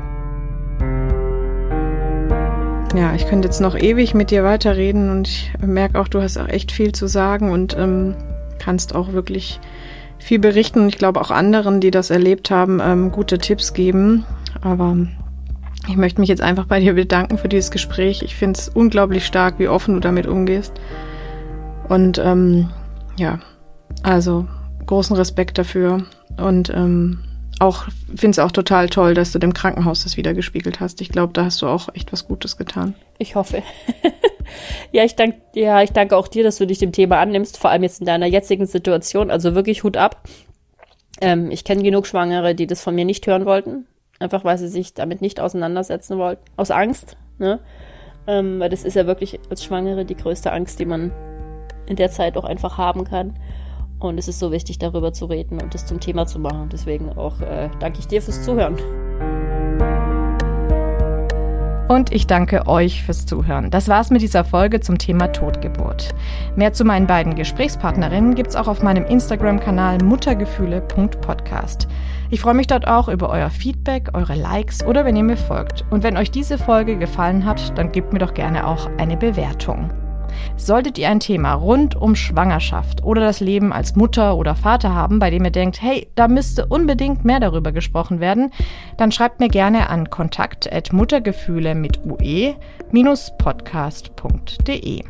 Ja, ich könnte jetzt noch ewig mit dir weiterreden und ich merke auch, du hast auch echt viel zu sagen und ähm, kannst auch wirklich viel berichten und ich glaube auch anderen, die das erlebt haben, ähm, gute Tipps geben. Aber ich möchte mich jetzt einfach bei dir bedanken für dieses Gespräch. Ich finde es unglaublich stark, wie offen du damit umgehst. Und ähm, ja, also großen Respekt dafür. Und ähm, auch finde es auch total toll, dass du dem Krankenhaus das wieder gespiegelt hast. Ich glaube, da hast du auch echt was Gutes getan. Ich hoffe. ja, ich danke ja, ich danke auch dir, dass du dich dem Thema annimmst, vor allem jetzt in deiner jetzigen Situation. Also wirklich Hut ab. Ähm, ich kenne genug Schwangere, die das von mir nicht hören wollten, einfach weil sie sich damit nicht auseinandersetzen wollten, aus Angst. Ne? Ähm, weil das ist ja wirklich als Schwangere die größte Angst, die man in der Zeit auch einfach haben kann. Und es ist so wichtig, darüber zu reden und das zum Thema zu machen. Deswegen auch äh, danke ich dir fürs Zuhören. Und ich danke euch fürs Zuhören. Das war's mit dieser Folge zum Thema Totgeburt. Mehr zu meinen beiden Gesprächspartnerinnen gibt's auch auf meinem Instagram-Kanal muttergefühle.podcast. Ich freue mich dort auch über euer Feedback, eure Likes oder wenn ihr mir folgt. Und wenn euch diese Folge gefallen hat, dann gebt mir doch gerne auch eine Bewertung. Solltet ihr ein Thema rund um Schwangerschaft oder das Leben als Mutter oder Vater haben, bei dem ihr denkt, hey, da müsste unbedingt mehr darüber gesprochen werden, dann schreibt mir gerne an kontakt@muttergefühle mit ue-podcast.de.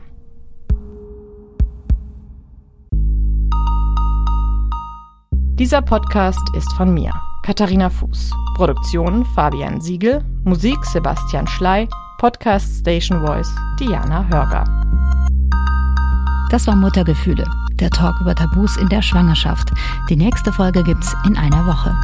Dieser Podcast ist von mir, Katharina Fuß. Produktion Fabian Siegel, Musik Sebastian Schley, Podcast Station Voice Diana Hörger. Das war Muttergefühle, der Talk über Tabus in der Schwangerschaft. Die nächste Folge gibt's in einer Woche.